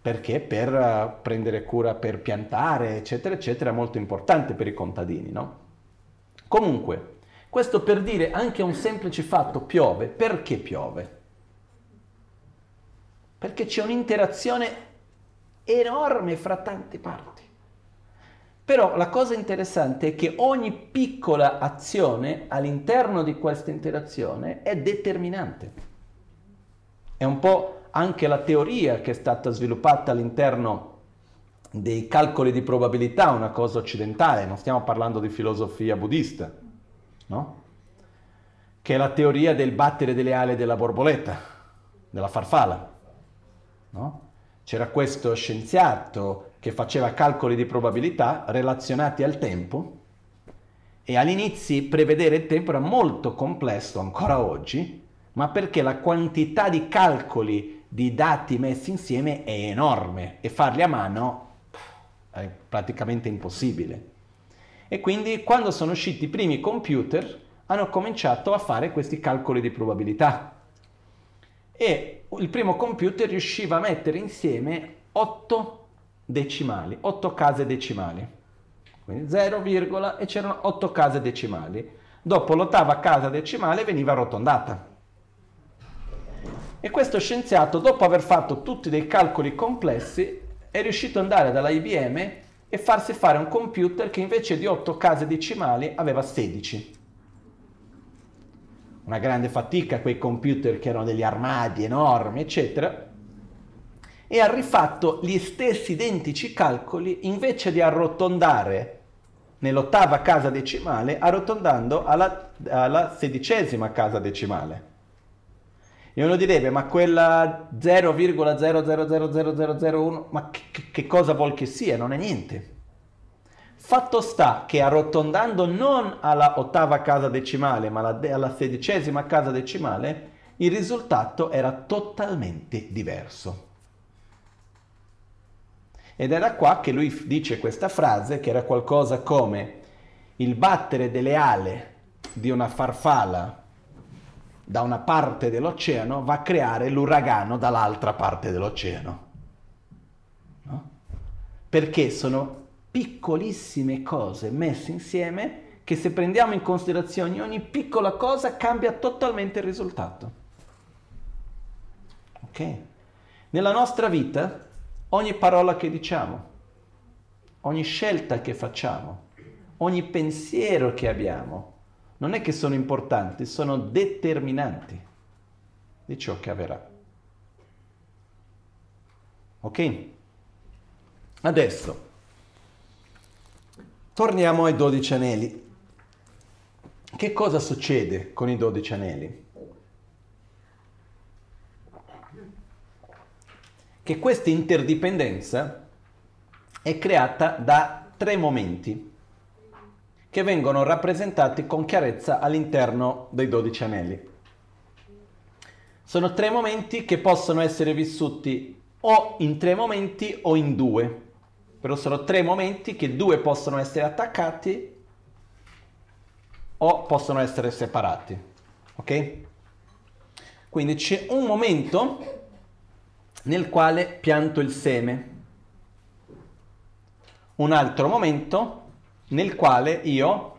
Perché per uh, prendere cura per piantare, eccetera, eccetera, è molto importante per i contadini, no? Comunque, questo per dire anche un semplice fatto, piove. Perché piove? perché c'è un'interazione enorme fra tante parti. Però la cosa interessante è che ogni piccola azione all'interno di questa interazione è determinante. È un po' anche la teoria che è stata sviluppata all'interno dei calcoli di probabilità, una cosa occidentale, non stiamo parlando di filosofia buddista, no? Che è la teoria del battere delle ali della borboletta, della farfalla. No? C'era questo scienziato che faceva calcoli di probabilità relazionati al tempo e all'inizio prevedere il tempo era molto complesso ancora oggi, ma perché la quantità di calcoli di dati messi insieme è enorme e farli a mano è praticamente impossibile. E quindi quando sono usciti i primi computer hanno cominciato a fare questi calcoli di probabilità e il primo computer riusciva a mettere insieme 8 decimali, 8 case decimali. Quindi 0, e c'erano 8 case decimali. Dopo l'ottava casa decimale veniva arrotondata. E questo scienziato, dopo aver fatto tutti dei calcoli complessi, è riuscito ad andare dalla IBM e farsi fare un computer che invece di 8 case decimali aveva 16 una grande fatica quei computer che erano degli armadi enormi, eccetera, e ha rifatto gli stessi identici calcoli invece di arrotondare nell'ottava casa decimale, arrotondando alla, alla sedicesima casa decimale. E uno direbbe, ma quella 0,000001, ma che, che cosa vuol che sia? Non è niente. Fatto sta che arrotondando non alla ottava casa decimale, ma alla, sedicesima casa decimale, il risultato era totalmente diverso. Ed era qua che lui dice questa frase, che era qualcosa come il battere delle ale di una farfalla da una parte dell'oceano va a creare l'uragano dall'altra parte dell'oceano. No? Perché sono piccolissime cose messe insieme che se prendiamo in considerazione ogni piccola cosa cambia totalmente il risultato. Ok? Nella nostra vita ogni parola che diciamo, ogni scelta che facciamo, ogni pensiero che abbiamo, non è che sono importanti, sono determinanti di ciò che avverrà. Ok? Adesso Torniamo ai dodici anelli. Che cosa succede con i dodici anelli? Che questa interdipendenza è creata da tre momenti che vengono rappresentati con chiarezza all'interno dei dodici anelli. Sono tre momenti che possono essere vissuti o in tre momenti o in due però sono tre momenti che due possono essere attaccati o possono essere separati. Ok? Quindi c'è un momento nel quale pianto il seme, un altro momento nel quale io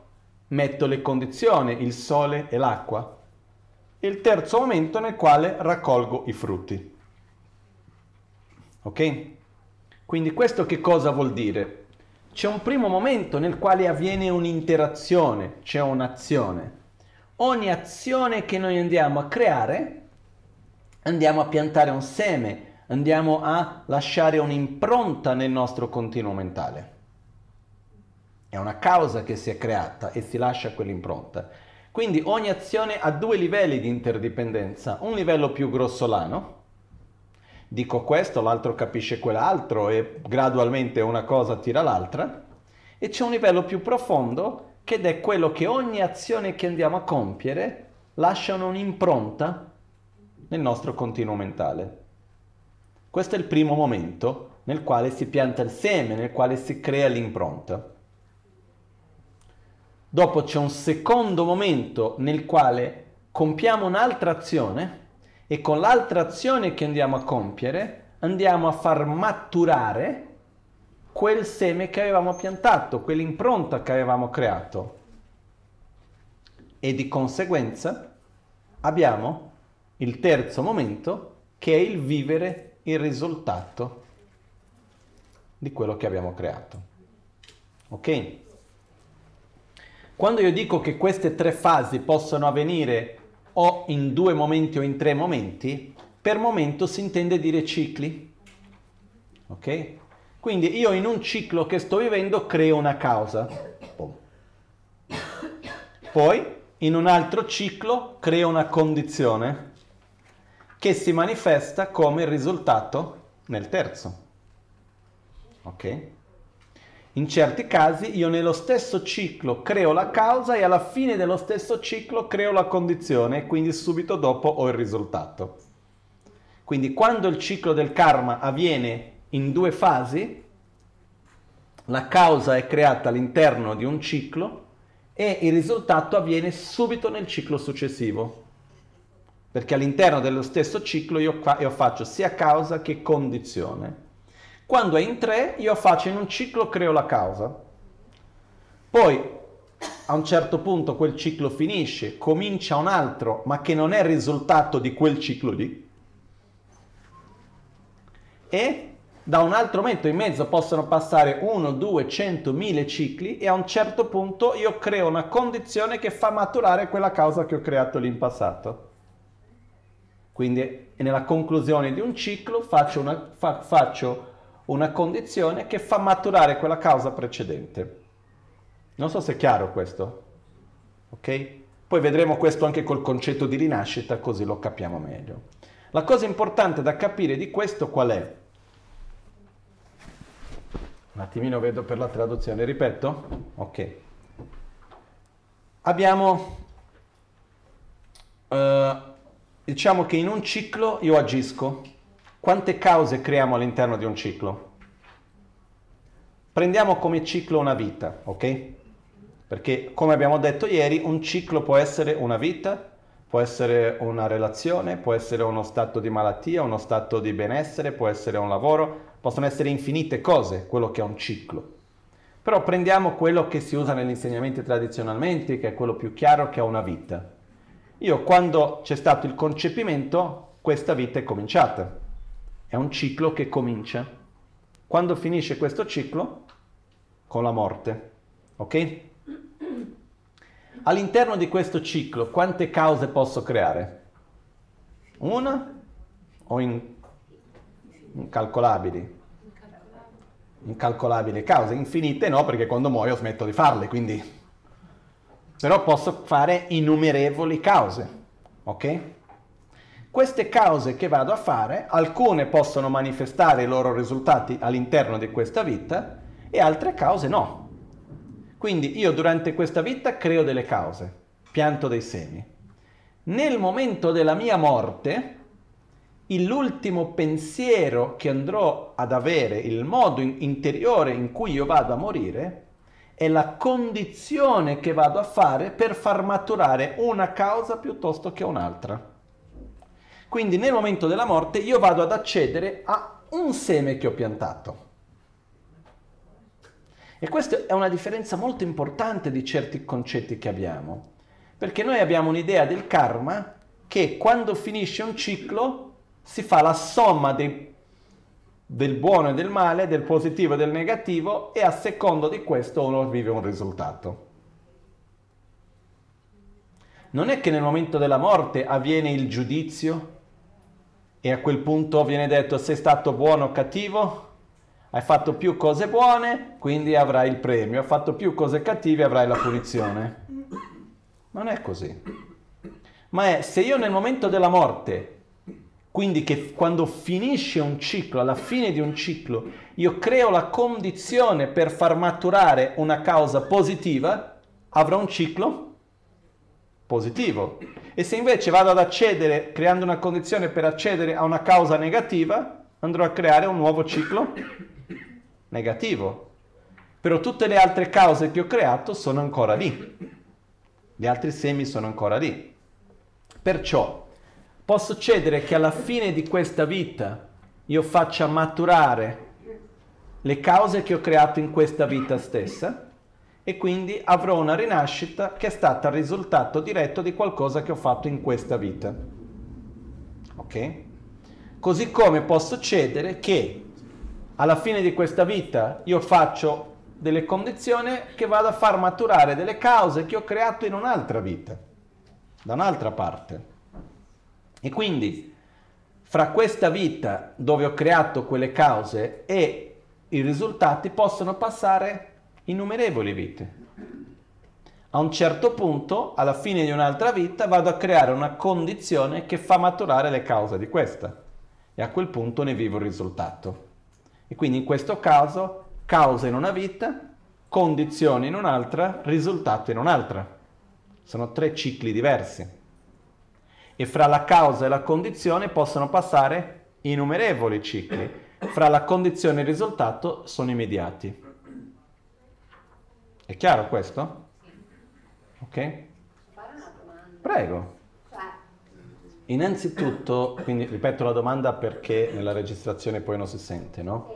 metto le condizioni, il sole e l'acqua, il terzo momento nel quale raccolgo i frutti. Ok? Quindi questo che cosa vuol dire? C'è un primo momento nel quale avviene un'interazione, c'è un'azione. Ogni azione che noi andiamo a creare, andiamo a piantare un seme, andiamo a lasciare un'impronta nel nostro continuo mentale. È una causa che si è creata e si lascia quell'impronta. Quindi ogni azione ha due livelli di interdipendenza, un livello più grossolano, dico questo, l'altro capisce quell'altro e gradualmente una cosa tira l'altra. E c'è un livello più profondo che è quello che ogni azione che andiamo a compiere lasciano un'impronta nel nostro continuo mentale. Questo è il primo momento nel quale si pianta il seme, nel quale si crea l'impronta. Dopo c'è un secondo momento nel quale compiamo un'altra azione e con l'altra azione che andiamo a compiere andiamo a far maturare quel seme che avevamo piantato, quell'impronta che avevamo creato. E di conseguenza abbiamo il terzo momento che è il vivere il risultato di quello che abbiamo creato. Ok? Quando io dico che queste tre fasi possono avvenire o in due momenti o in tre momenti, per momento si intende dire cicli. Ok? Quindi io in un ciclo che sto vivendo creo una causa. Poi in un altro ciclo creo una condizione che si manifesta come risultato nel terzo. Ok? In certi casi io nello stesso ciclo creo la causa e alla fine dello stesso ciclo creo la condizione e quindi subito dopo ho il risultato. Quindi quando il ciclo del karma avviene in due fasi, la causa è creata all'interno di un ciclo e il risultato avviene subito nel ciclo successivo. Perché all'interno dello stesso ciclo io, io faccio sia causa che condizione. Quando è in tre, io faccio in un ciclo, creo la causa. Poi, a un certo punto, quel ciclo finisce, comincia un altro, ma che non è il risultato di quel ciclo lì. E da un altro momento in mezzo possono passare uno, due, cento, mille cicli e a un certo punto io creo una condizione che fa maturare quella causa che ho creato lì in passato. Quindi nella conclusione di un ciclo faccio una, fa, faccio una condizione che fa maturare quella causa precedente. Non so se è chiaro questo. Ok? Poi vedremo questo anche col concetto di rinascita, così lo capiamo meglio. La cosa importante da capire di questo qual è? Un attimino vedo per la traduzione, ripeto? Ok. Abbiamo, uh, diciamo che in un ciclo io agisco, quante cause creiamo all'interno di un ciclo? Prendiamo come ciclo una vita, ok? Perché come abbiamo detto ieri, un ciclo può essere una vita, può essere una relazione, può essere uno stato di malattia, uno stato di benessere, può essere un lavoro, possono essere infinite cose, quello che è un ciclo. Però prendiamo quello che si usa negli insegnamenti tradizionalmente, che è quello più chiaro, che è una vita. Io quando c'è stato il concepimento, questa vita è cominciata. È un ciclo che comincia. Quando finisce questo ciclo? Con la morte. Ok? All'interno di questo ciclo quante cause posso creare? Una o in incalcolabili? Incalcolabili cause, infinite no, perché quando muoio smetto di farle, quindi... Però posso fare innumerevoli cause, ok? Queste cause che vado a fare, alcune possono manifestare i loro risultati all'interno di questa vita e altre cause no. Quindi io durante questa vita creo delle cause, pianto dei semi. Nel momento della mia morte, l'ultimo pensiero che andrò ad avere, il modo interiore in cui io vado a morire, è la condizione che vado a fare per far maturare una causa piuttosto che un'altra. Quindi nel momento della morte io vado ad accedere a un seme che ho piantato. E questa è una differenza molto importante di certi concetti che abbiamo, perché noi abbiamo un'idea del karma che quando finisce un ciclo si fa la somma dei, del buono e del male, del positivo e del negativo e a secondo di questo uno vive un risultato. Non è che nel momento della morte avviene il giudizio e a quel punto viene detto sei stato buono o cattivo, hai fatto più cose buone, quindi avrai il premio, hai fatto più cose cattive, avrai la punizione. Non è così. Ma è se io nel momento della morte, quindi che quando finisce un ciclo, alla fine di un ciclo, io creo la condizione per far maturare una causa positiva, avrò un ciclo positivo. E se invece vado ad accedere creando una condizione per accedere a una causa negativa, andrò a creare un nuovo ciclo negativo. Però tutte le altre cause che ho creato sono ancora lì. Gli altri semi sono ancora lì. Perciò può succedere che alla fine di questa vita io faccia maturare le cause che ho creato in questa vita stessa e quindi avrò una rinascita che è stata il risultato diretto di qualcosa che ho fatto in questa vita. Ok? Così come può succedere che alla fine di questa vita io faccio delle condizioni che vado a far maturare delle cause che ho creato in un'altra vita, da un'altra parte. E quindi fra questa vita dove ho creato quelle cause e i risultati possono passare innumerevoli vite. A un certo punto, alla fine di un'altra vita, vado a creare una condizione che fa maturare le cause di questa e a quel punto ne vivo il risultato. E quindi in questo caso, causa in una vita, condizioni in un'altra, risultato in un'altra. Sono tre cicli diversi. E fra la causa e la condizione possono passare innumerevoli cicli. Fra la condizione e il risultato sono immediati. È chiaro questo? Ok? Prego. Cioè, Innanzitutto, quindi ripeto la domanda perché nella registrazione poi non si sente, no?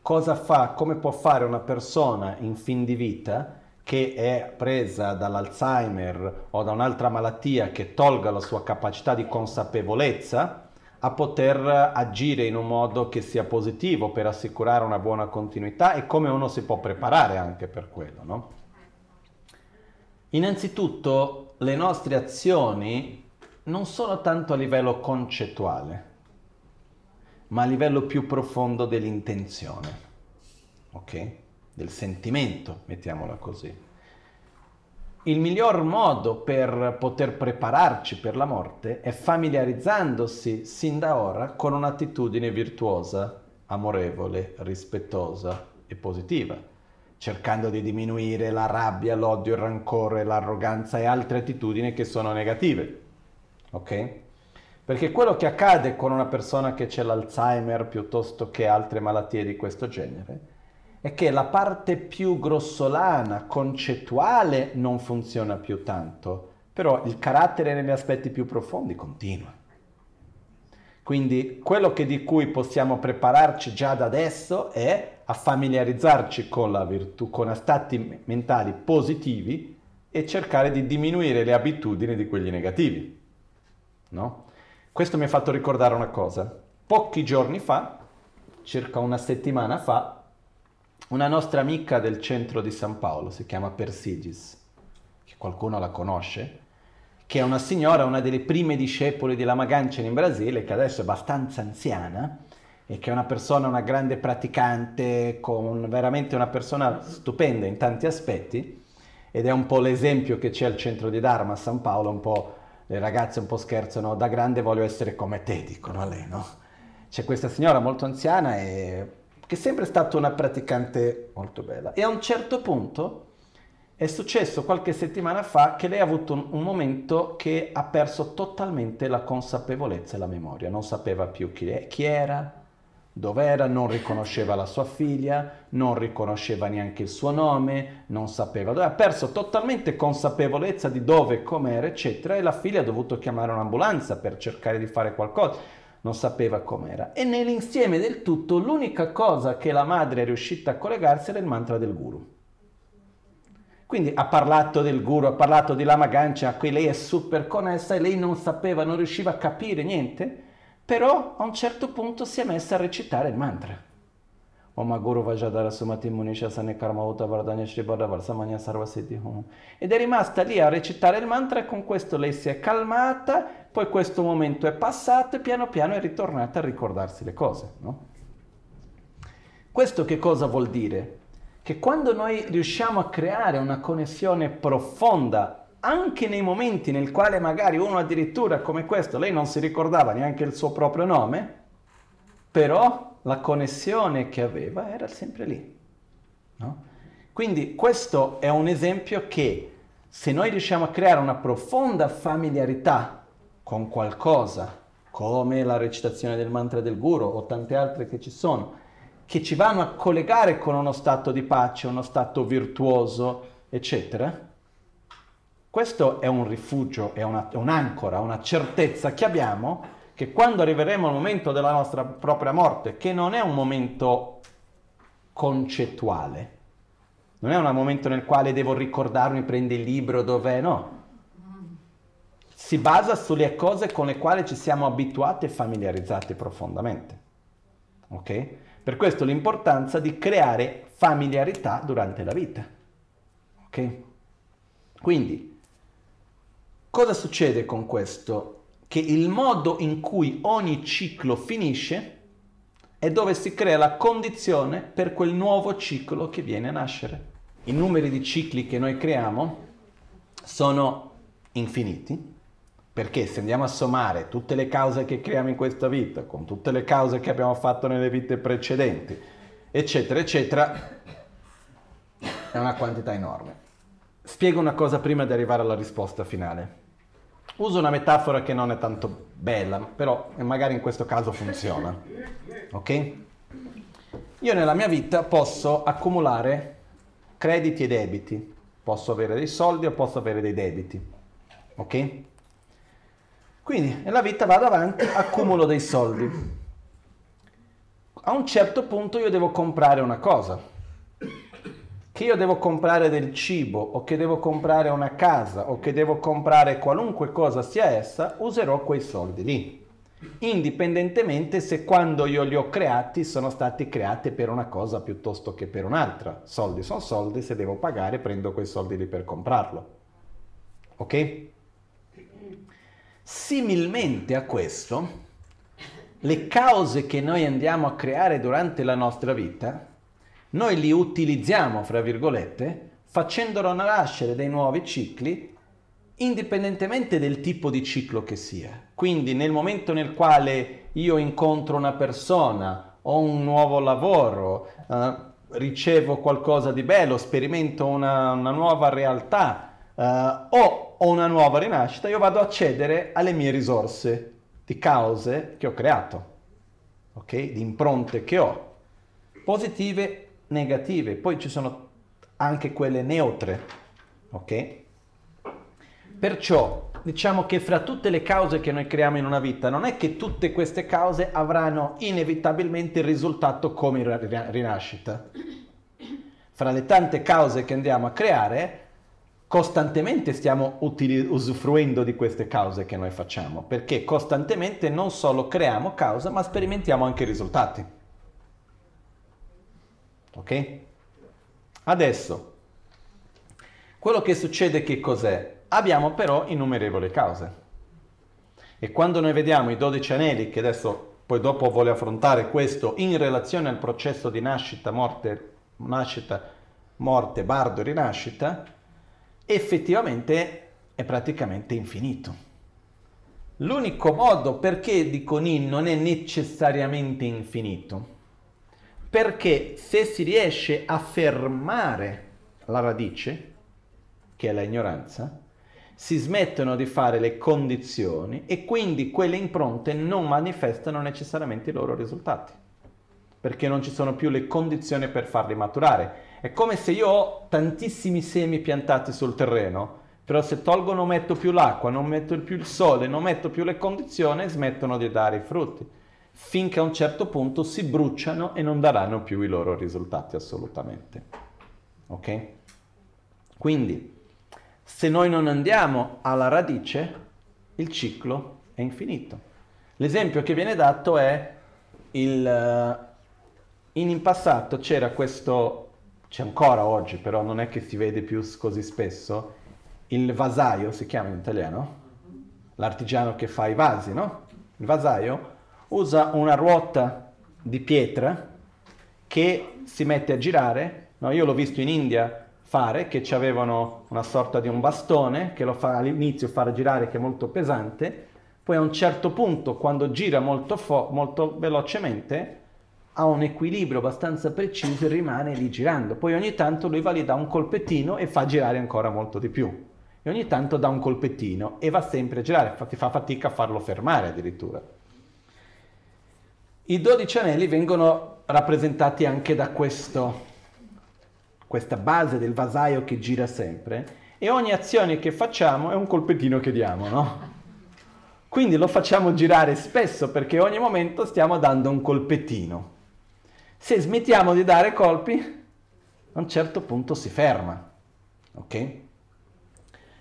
Cosa fa, come può fare una persona in fin di vita che è presa dall'Alzheimer o da un'altra malattia che tolga la sua capacità di consapevolezza a poter agire in un modo che sia positivo per assicurare una buona continuità e come uno si può preparare anche per quello, no? Innanzitutto le nostre azioni non sono tanto a livello concettuale, ma a livello più profondo dell'intenzione, ok? Del sentimento, mettiamola così. Il miglior modo per poter prepararci per la morte è familiarizzandosi sin da ora con un'attitudine virtuosa, amorevole, rispettosa e positiva, cercando di diminuire la rabbia, l'odio, il rancore, l'arroganza e altre attitudini che sono negative. Ok? Perché quello che accade con una persona che c'è l'Alzheimer piuttosto che altre malattie di questo genere è che la parte più grossolana, concettuale, non funziona più tanto, però il carattere negli aspetti più profondi continua. Quindi quello di cui possiamo prepararci già da adesso è a familiarizzarci con la virtù, con stati mentali positivi e cercare di diminuire le abitudini di quelli negativi. No? Questo mi ha fatto ricordare una cosa. Pochi giorni fa, circa una settimana fa, una nostra amica del centro di San Paolo, si chiama Persigis, che qualcuno la conosce, che è una signora, una delle prime discepole di Lama Ganchen in Brasile, che adesso è abbastanza anziana e che è una persona, una grande praticante, con veramente una persona stupenda in tanti aspetti ed è un po' l'esempio che c'è al centro di Dharma a San Paolo, un po' le ragazze un po' scherzano, da grande voglio essere come te, dicono a lei, no? C'è questa signora molto anziana e che è sempre stata una praticante molto bella. E a un certo punto è successo qualche settimana fa che lei ha avuto un, un momento che ha perso totalmente la consapevolezza e la memoria, non sapeva più chi, chi era, dove era, non riconosceva la sua figlia, non riconosceva neanche il suo nome, non sapeva dove, ha perso totalmente consapevolezza di dove, com'era, eccetera, e la figlia ha dovuto chiamare un'ambulanza per cercare di fare qualcosa non sapeva com'era. E nell'insieme del tutto l'unica cosa che la madre è riuscita a collegarsi era il mantra del guru. Quindi ha parlato del guru, ha parlato di Lama Gancia, a cui lei è super connessa e lei non sapeva, non riusciva a capire niente, però a un certo punto si è messa a recitare il mantra. Om Guru Vajadara Sumati Munisha Sane Karma Uta Vardanya Shri Varsamanya Sarvasiddhi Ed è rimasta lì a recitare il mantra e con questo lei si è calmata, poi questo momento è passato e piano piano è ritornata a ricordarsi le cose. No? Questo che cosa vuol dire? Che quando noi riusciamo a creare una connessione profonda anche nei momenti nel quale magari uno addirittura come questo, lei non si ricordava neanche il suo proprio nome, però la connessione che aveva era sempre lì. No? Quindi questo è un esempio che se noi riusciamo a creare una profonda familiarità con qualcosa, come la recitazione del mantra del guru o tante altre che ci sono, che ci vanno a collegare con uno stato di pace, uno stato virtuoso, eccetera, questo è un rifugio, è, una, è un'ancora, una certezza che abbiamo che quando arriveremo al momento della nostra propria morte, che non è un momento concettuale, non è un momento nel quale devo ricordarmi, prende il libro, dov'è, no. Si basa sulle cose con le quali ci siamo abituati e familiarizzati profondamente. Ok? Per questo l'importanza di creare familiarità durante la vita. Ok? Quindi, cosa succede con questo? Che il modo in cui ogni ciclo finisce è dove si crea la condizione per quel nuovo ciclo che viene a nascere. I numeri di cicli che noi creiamo sono infiniti, perché se andiamo a sommare tutte le cause che creiamo in questa vita, con tutte le cause che abbiamo fatto nelle vite precedenti, eccetera, eccetera, è una quantità enorme. Spiego una cosa prima di arrivare alla risposta finale. Uso una metafora che non è tanto bella, però magari in questo caso funziona. Ok? Io nella mia vita posso accumulare crediti e debiti. Posso avere dei soldi o posso avere dei debiti. Ok? Quindi nella vita vado avanti, accumulo dei soldi. A un certo punto io devo comprare una cosa che io devo comprare del cibo o che devo comprare una casa o che devo comprare qualunque cosa sia essa, userò quei soldi lì. Indipendentemente se quando io li ho creati sono stati creati per una cosa piuttosto che per un'altra. Soldi sono soldi, se devo pagare prendo quei soldi lì per comprarlo. Ok? Similmente a questo, le cause che noi andiamo a creare durante la nostra vita noi li utilizziamo, fra virgolette, facendolo nascere dei nuovi cicli indipendentemente del tipo di ciclo che sia. Quindi nel momento nel quale io incontro una persona, ho un nuovo lavoro, eh, ricevo qualcosa di bello, sperimento una, una nuova realtà eh, o ho una nuova rinascita, io vado a accedere alle mie risorse di cause che ho creato, ok? Di impronte che ho, positive negative, poi ci sono anche quelle neutre, ok? Perciò diciamo che fra tutte le cause che noi creiamo in una vita, non è che tutte queste cause avranno inevitabilmente il risultato come rinascita. Fra le tante cause che andiamo a creare, costantemente stiamo utili- usufruendo di queste cause che noi facciamo, perché costantemente non solo creiamo causa, ma sperimentiamo anche risultati. Ok? Adesso, quello che succede che cos'è? Abbiamo però innumerevoli cause. E quando noi vediamo i 12 anelli, che adesso poi dopo voglio affrontare questo in relazione al processo di nascita, morte, nascita, morte, bardo rinascita, effettivamente è praticamente infinito. L'unico modo perché dico Nin non è necessariamente infinito perché se si riesce a fermare la radice, che è la ignoranza, si smettono di fare le condizioni e quindi quelle impronte non manifestano necessariamente i loro risultati, perché non ci sono più le condizioni per farli maturare. È come se io ho tantissimi semi piantati sul terreno, però se tolgo non metto più l'acqua, non metto più il sole, non metto più le condizioni, smettono di dare i frutti finché a un certo punto si bruciano e non daranno più i loro risultati assolutamente. Ok? Quindi, se noi non andiamo alla radice, il ciclo è infinito. L'esempio che viene dato è il... Eh, in passato c'era questo, c'è ancora oggi, però non è che si vede più così spesso, il vasaio, si chiama in italiano? L'artigiano che fa i vasi, no? Il vasaio usa una ruota di pietra che si mette a girare. No, io l'ho visto in India fare, che avevano una sorta di un bastone che lo fa all'inizio fare girare, che è molto pesante, poi a un certo punto, quando gira molto, fo- molto velocemente, ha un equilibrio abbastanza preciso e rimane lì girando. Poi ogni tanto lui va lì, dà un colpettino e fa girare ancora molto di più. e ogni tanto dà un colpettino e va sempre a girare, ti fa fatica a farlo fermare addirittura. I dodici anelli vengono rappresentati anche da questo, questa base del vasaio che gira sempre e ogni azione che facciamo è un colpettino che diamo, no? Quindi lo facciamo girare spesso perché ogni momento stiamo dando un colpettino. Se smettiamo di dare colpi, a un certo punto si ferma, ok?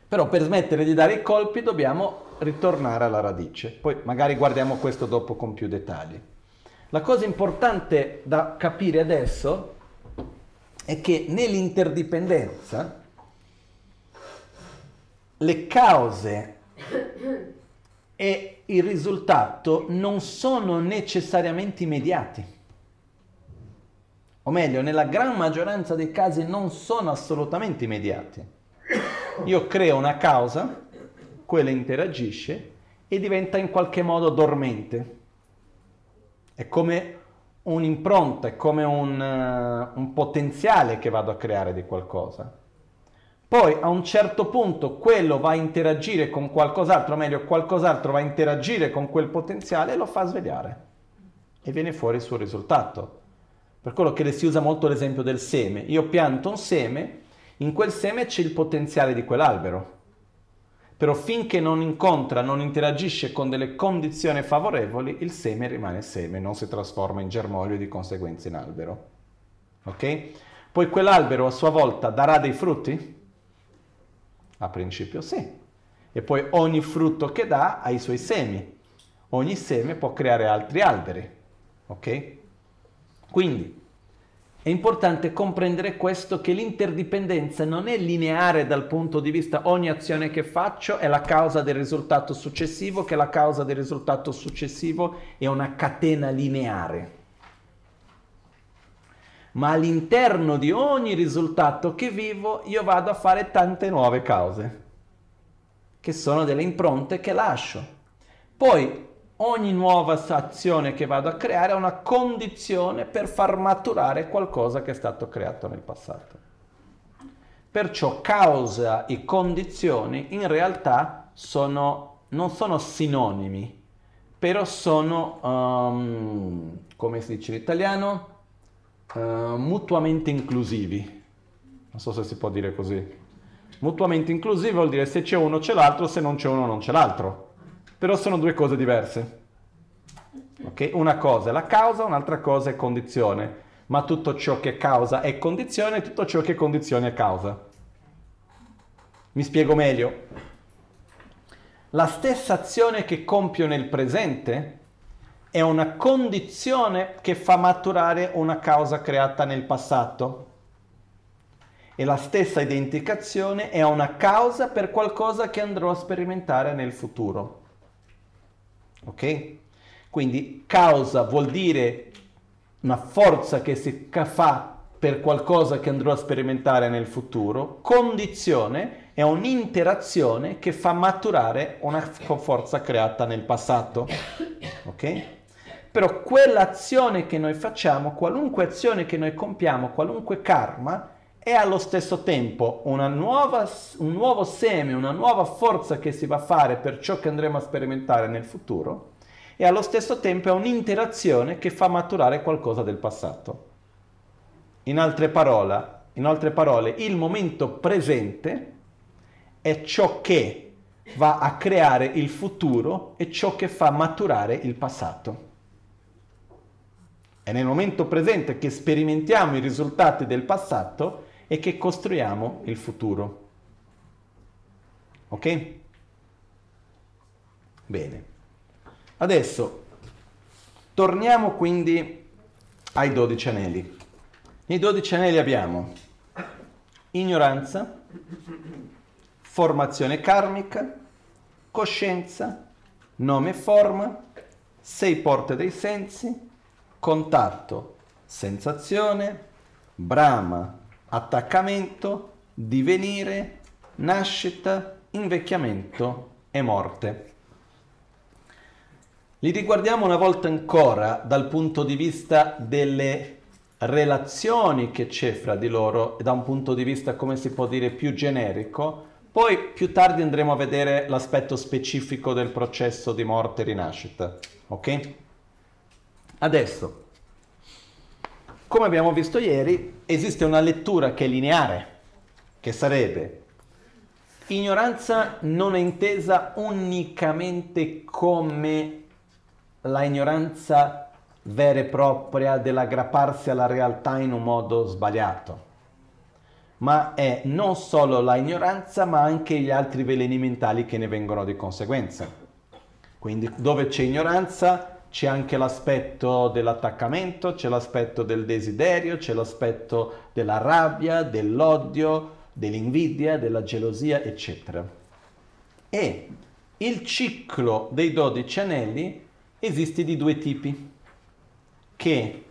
Però per smettere di dare i colpi dobbiamo ritornare alla radice. Poi magari guardiamo questo dopo con più dettagli. La cosa importante da capire adesso è che nell'interdipendenza le cause e il risultato non sono necessariamente immediati. O meglio, nella gran maggioranza dei casi non sono assolutamente immediati. Io creo una causa, quella interagisce e diventa in qualche modo dormente. È come un'impronta, è come un, uh, un potenziale che vado a creare di qualcosa. Poi a un certo punto quello va a interagire con qualcos'altro, o meglio, qualcos'altro va a interagire con quel potenziale e lo fa svegliare. E viene fuori il suo risultato. Per quello che si usa molto l'esempio del seme. Io pianto un seme in quel seme c'è il potenziale di quell'albero. Però finché non incontra, non interagisce con delle condizioni favorevoli, il seme rimane seme, non si trasforma in germoglio e di conseguenza in albero. Ok? Poi quell'albero a sua volta darà dei frutti? A principio sì. E poi ogni frutto che dà ha i suoi semi. Ogni seme può creare altri alberi. Ok? Quindi è importante comprendere questo che l'interdipendenza non è lineare dal punto di vista ogni azione che faccio è la causa del risultato successivo, che la causa del risultato successivo è una catena lineare. Ma all'interno di ogni risultato che vivo io vado a fare tante nuove cause, che sono delle impronte che lascio. Poi ogni nuova azione che vado a creare è una condizione per far maturare qualcosa che è stato creato nel passato. Perciò causa e condizioni in realtà sono, non sono sinonimi, però sono, um, come si dice in italiano, uh, mutuamente inclusivi. Non so se si può dire così. Mutuamente inclusivi vuol dire se c'è uno c'è l'altro, se non c'è uno non c'è l'altro però sono due cose diverse. Okay? Una cosa è la causa, un'altra cosa è condizione, ma tutto ciò che causa è condizione, tutto ciò che condizione è causa. Mi spiego meglio. La stessa azione che compio nel presente è una condizione che fa maturare una causa creata nel passato. E la stessa identica azione è una causa per qualcosa che andrò a sperimentare nel futuro. Ok? Quindi causa vuol dire una forza che si fa per qualcosa che andrò a sperimentare nel futuro, condizione è un'interazione che fa maturare una forza creata nel passato. Ok? Però quell'azione che noi facciamo, qualunque azione che noi compiamo, qualunque karma, è allo stesso tempo nuova, un nuovo seme, una nuova forza che si va a fare per ciò che andremo a sperimentare nel futuro e allo stesso tempo è un'interazione che fa maturare qualcosa del passato. In altre, parole, in altre parole, il momento presente è ciò che va a creare il futuro e ciò che fa maturare il passato. È nel momento presente che sperimentiamo i risultati del passato e che costruiamo il futuro. Ok? Bene. Adesso torniamo quindi ai dodici anelli. Nei dodici anelli abbiamo ignoranza, formazione karmica, coscienza, nome e forma, sei porte dei sensi, contatto, sensazione, brama, attaccamento, divenire, nascita, invecchiamento e morte. Li riguardiamo una volta ancora dal punto di vista delle relazioni che c'è fra di loro e da un punto di vista, come si può dire, più generico, Poi più tardi andremo a vedere l'aspetto specifico del processo di morte e rinascita, ok? Adesso, come abbiamo visto ieri, esiste una lettura che è lineare, che sarebbe ignoranza non è intesa unicamente come la ignoranza vera e propria dell'aggrapparsi alla realtà in un modo sbagliato ma è non solo la ignoranza, ma anche gli altri veleni mentali che ne vengono di conseguenza. Quindi dove c'è ignoranza c'è anche l'aspetto dell'attaccamento, c'è l'aspetto del desiderio, c'è l'aspetto della rabbia, dell'odio, dell'invidia, della gelosia, eccetera. E il ciclo dei dodici anelli esiste di due tipi, che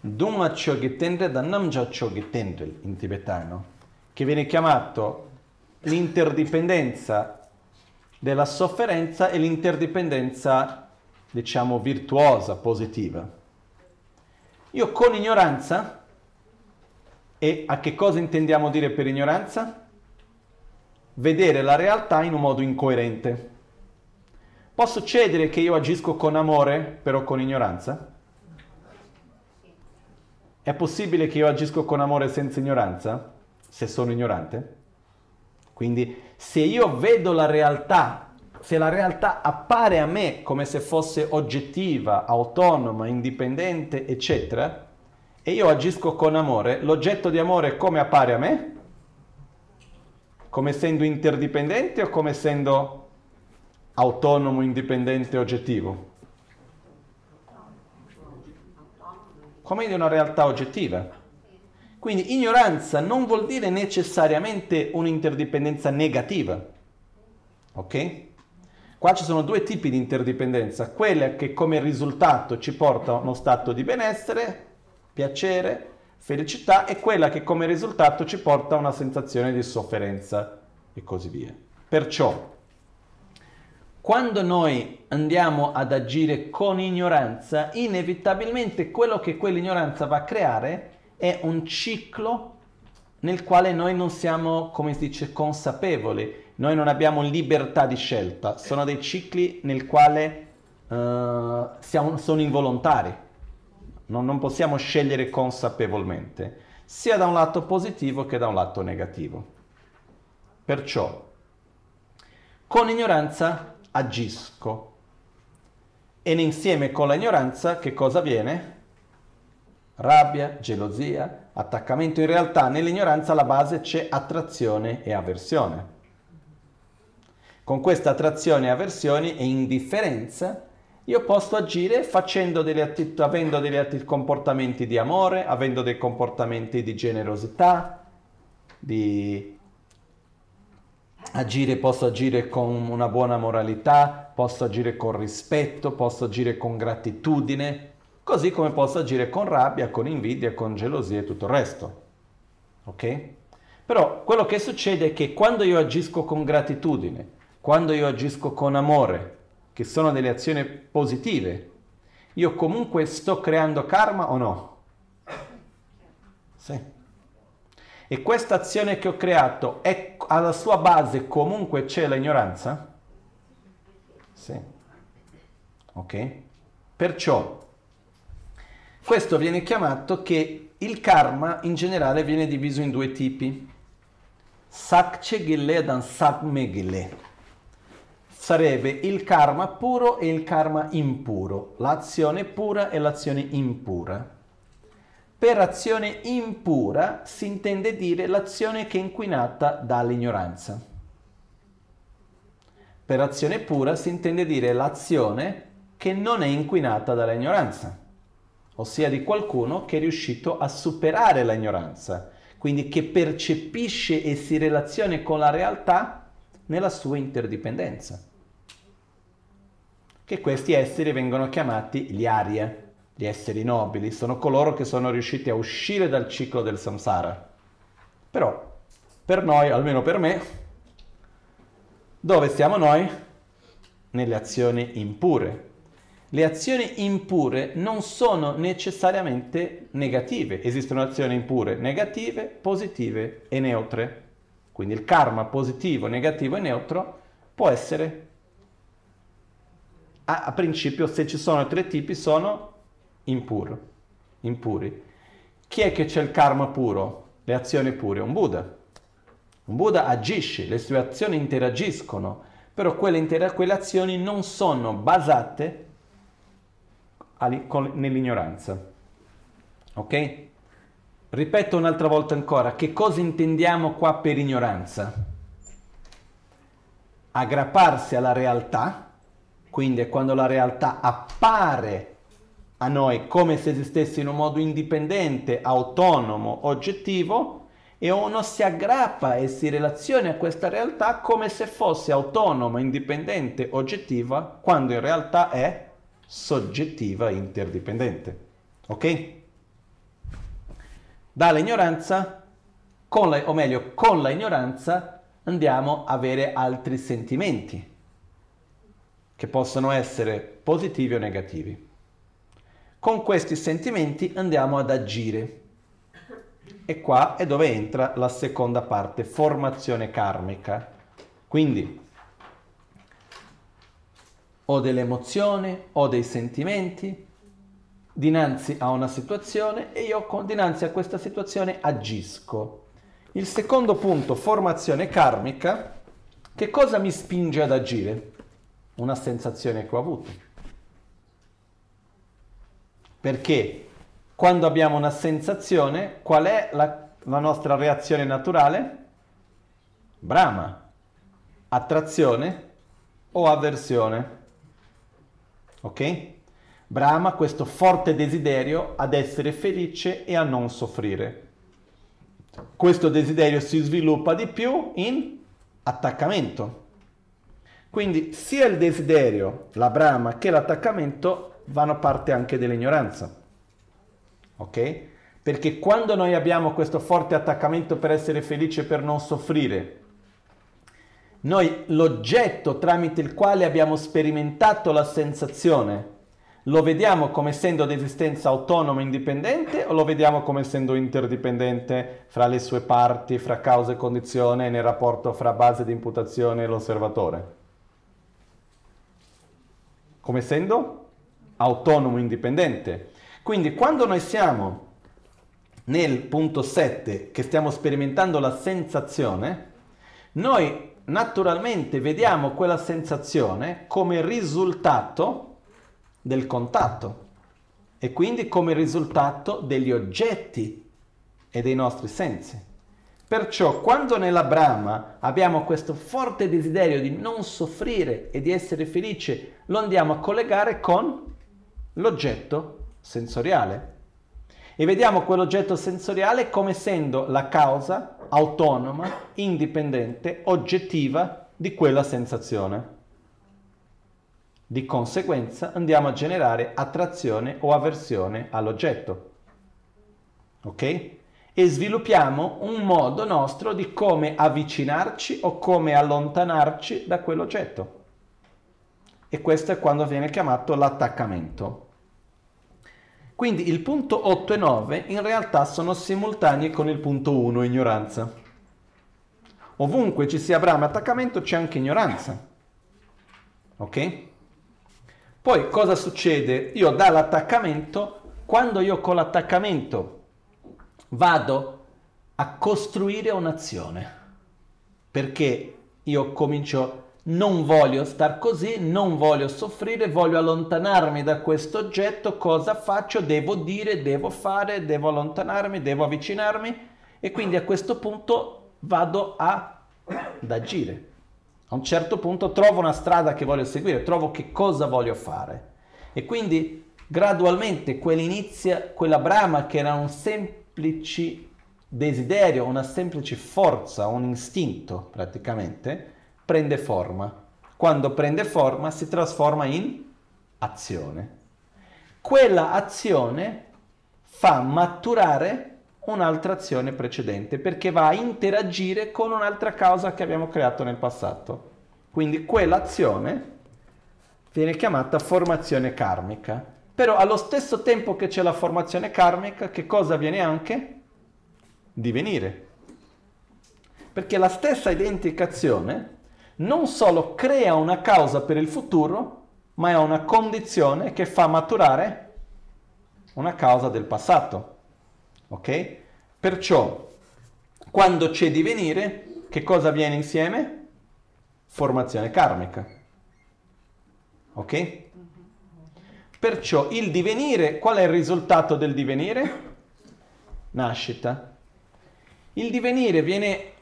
Duma Chogitendre da Namja in tibetano che viene chiamato l'interdipendenza della sofferenza e l'interdipendenza, diciamo, virtuosa, positiva. Io con ignoranza, e a che cosa intendiamo dire per ignoranza? Vedere la realtà in un modo incoerente. Può succedere che io agisco con amore, però con ignoranza? È possibile che io agisco con amore senza ignoranza? se sono ignorante? Quindi se io vedo la realtà, se la realtà appare a me come se fosse oggettiva, autonoma, indipendente, eccetera, e io agisco con amore, l'oggetto di amore come appare a me? Come essendo interdipendente o come essendo autonomo, indipendente, oggettivo? Come di una realtà oggettiva. Quindi ignoranza non vuol dire necessariamente un'interdipendenza negativa. Ok? Qua ci sono due tipi di interdipendenza, quella che come risultato ci porta a uno stato di benessere, piacere, felicità e quella che come risultato ci porta a una sensazione di sofferenza e così via. Perciò, quando noi andiamo ad agire con ignoranza, inevitabilmente quello che quell'ignoranza va a creare è un ciclo nel quale noi non siamo, come si dice, consapevoli, noi non abbiamo libertà di scelta, sono dei cicli nel quale uh, siamo, sono involontari, non, non possiamo scegliere consapevolmente, sia da un lato positivo che da un lato negativo. Perciò, con ignoranza agisco e insieme con l'ignoranza che cosa avviene? rabbia, gelosia, attaccamento. In realtà nell'ignoranza alla base c'è attrazione e avversione. Con questa attrazione avversione e indifferenza io posso agire delle attiv- avendo degli atti- comportamenti di amore, avendo dei comportamenti di generosità, di agire, posso agire con una buona moralità, posso agire con rispetto, posso agire con gratitudine, così come posso agire con rabbia, con invidia, con gelosia e tutto il resto. Ok? Però quello che succede è che quando io agisco con gratitudine, quando io agisco con amore, che sono delle azioni positive, io comunque sto creando karma o no? Sì. E questa azione che ho creato è alla sua base comunque c'è l'ignoranza? Sì. Ok? Perciò questo viene chiamato che il karma in generale viene diviso in due tipi. Sakche Gille dan Sakme Gille. Sarebbe il karma puro e il karma impuro, l'azione pura e l'azione impura. Per azione impura si intende dire l'azione che è inquinata dall'ignoranza. Per azione pura si intende dire l'azione che non è inquinata dall'ignoranza ossia di qualcuno che è riuscito a superare l'ignoranza, quindi che percepisce e si relaziona con la realtà nella sua interdipendenza. Che questi esseri vengono chiamati gli Arya, gli esseri nobili, sono coloro che sono riusciti a uscire dal ciclo del samsara. Però, per noi, almeno per me, dove siamo noi? Nelle azioni impure, le azioni impure non sono necessariamente negative, esistono azioni impure negative, positive e neutre. Quindi il karma positivo, negativo e neutro, può essere, a, a principio se ci sono tre tipi sono impuro, impuri. Chi è che c'è il karma puro, le azioni pure? Un Buddha. Un Buddha agisce, le sue azioni interagiscono, però quelle, intera- quelle azioni non sono basate nell'ignoranza. Ok? Ripeto un'altra volta ancora, che cosa intendiamo qua per ignoranza? Aggrapparsi alla realtà, quindi è quando la realtà appare a noi come se esistesse in un modo indipendente, autonomo, oggettivo, e uno si aggrappa e si relaziona a questa realtà come se fosse autonoma, indipendente, oggettiva, quando in realtà è soggettiva, interdipendente. Ok? Dall'ignoranza, con la, o meglio, con la ignoranza andiamo a avere altri sentimenti che possono essere positivi o negativi. Con questi sentimenti andiamo ad agire. E qua è dove entra la seconda parte, formazione karmica. Quindi ho delle emozioni, ho dei sentimenti, dinanzi a una situazione e io dinanzi a questa situazione agisco. Il secondo punto, formazione karmica, che cosa mi spinge ad agire? Una sensazione che ho avuto. Perché quando abbiamo una sensazione, qual è la, la nostra reazione naturale? Brama, attrazione o avversione. Ok? Brahma questo forte desiderio ad essere felice e a non soffrire. Questo desiderio si sviluppa di più in attaccamento. Quindi sia il desiderio, la Brahma che l'attaccamento vanno parte anche dell'ignoranza. Ok? Perché quando noi abbiamo questo forte attaccamento per essere felice e per non soffrire, noi l'oggetto tramite il quale abbiamo sperimentato la sensazione lo vediamo come essendo di esistenza autonoma e indipendente o lo vediamo come essendo interdipendente fra le sue parti, fra causa e condizione nel rapporto fra base di imputazione e l'osservatore? Come essendo autonomo e indipendente. Quindi quando noi siamo nel punto 7 che stiamo sperimentando la sensazione, noi naturalmente vediamo quella sensazione come risultato del contatto e quindi come risultato degli oggetti e dei nostri sensi. Perciò quando nella Brahma abbiamo questo forte desiderio di non soffrire e di essere felice, lo andiamo a collegare con l'oggetto sensoriale. E vediamo quell'oggetto sensoriale come essendo la causa autonoma, indipendente, oggettiva di quella sensazione. Di conseguenza andiamo a generare attrazione o avversione all'oggetto. Ok? E sviluppiamo un modo nostro di come avvicinarci o come allontanarci da quell'oggetto. E questo è quando viene chiamato l'attaccamento. Quindi il punto 8 e 9 in realtà sono simultanei con il punto 1, ignoranza. Ovunque ci sia brama attaccamento c'è anche ignoranza. Ok? Poi cosa succede? Io dall'attaccamento, quando io con l'attaccamento vado a costruire un'azione, perché io comincio, non voglio star così, non voglio soffrire, voglio allontanarmi da questo oggetto, cosa faccio? Devo dire, devo fare, devo allontanarmi, devo avvicinarmi e quindi a questo punto vado a, ad agire. A un certo punto trovo una strada che voglio seguire, trovo che cosa voglio fare. E quindi gradualmente quell'inizia, quella brama che era un semplice desiderio, una semplice forza, un istinto praticamente, prende forma. Quando prende forma si trasforma in azione. Quella azione fa maturare un'altra azione precedente perché va a interagire con un'altra causa che abbiamo creato nel passato. Quindi quell'azione viene chiamata formazione karmica. Però allo stesso tempo che c'è la formazione karmica, che cosa avviene anche? Divenire. Perché la stessa identificazione non solo crea una causa per il futuro, ma è una condizione che fa maturare una causa del passato. Ok? Perciò, quando c'è divenire, che cosa avviene insieme? Formazione karmica. Ok? Perciò il divenire, qual è il risultato del divenire? Nascita. Il divenire viene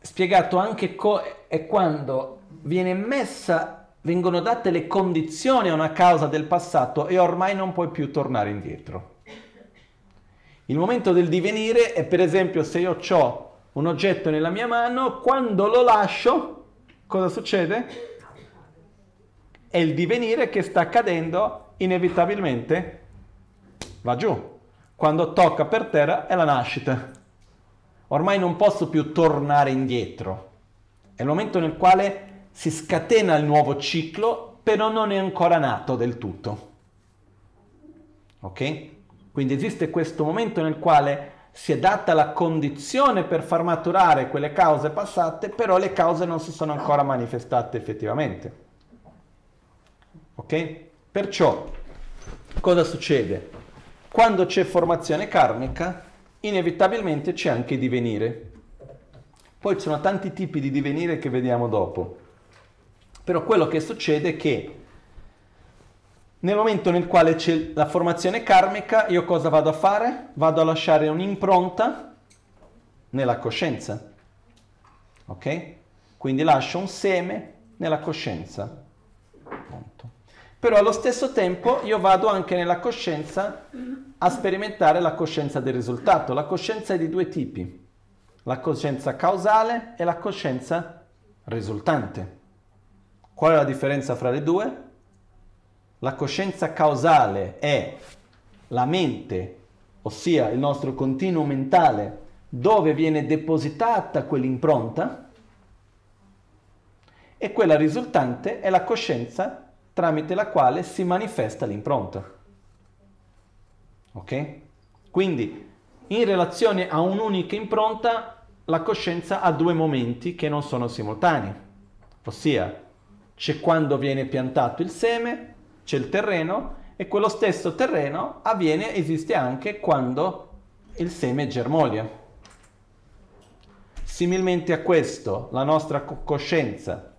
spiegato anche co- è quando viene messa, vengono date le condizioni a una causa del passato e ormai non puoi più tornare indietro. Il momento del divenire è per esempio se io ho un oggetto nella mia mano, quando lo lascio, cosa succede? È il divenire che sta accadendo inevitabilmente, va giù. Quando tocca per terra è la nascita. Ormai non posso più tornare indietro. È il momento nel quale si scatena il nuovo ciclo, però non è ancora nato del tutto. Ok? Quindi esiste questo momento nel quale si è data la condizione per far maturare quelle cause passate, però le cause non si sono ancora manifestate effettivamente. Ok? Perciò, cosa succede? Quando c'è formazione karmica, inevitabilmente c'è anche divenire. Poi ci sono tanti tipi di divenire che vediamo dopo. Però quello che succede è che nel momento nel quale c'è la formazione karmica, io cosa vado a fare? Vado a lasciare un'impronta nella coscienza. Ok? Quindi lascio un seme nella coscienza. Punto. Però allo stesso tempo io vado anche nella coscienza a sperimentare la coscienza del risultato. La coscienza è di due tipi la coscienza causale e la coscienza risultante. Qual è la differenza fra le due? La coscienza causale è la mente, ossia il nostro continuo mentale, dove viene depositata quell'impronta, e quella risultante è la coscienza tramite la quale si manifesta l'impronta. Ok? Quindi in relazione a un'unica impronta la coscienza ha due momenti che non sono simultanei, ossia c'è quando viene piantato il seme, c'è il terreno e quello stesso terreno avviene, esiste anche quando il seme germoglia. Similmente a questo, la nostra coscienza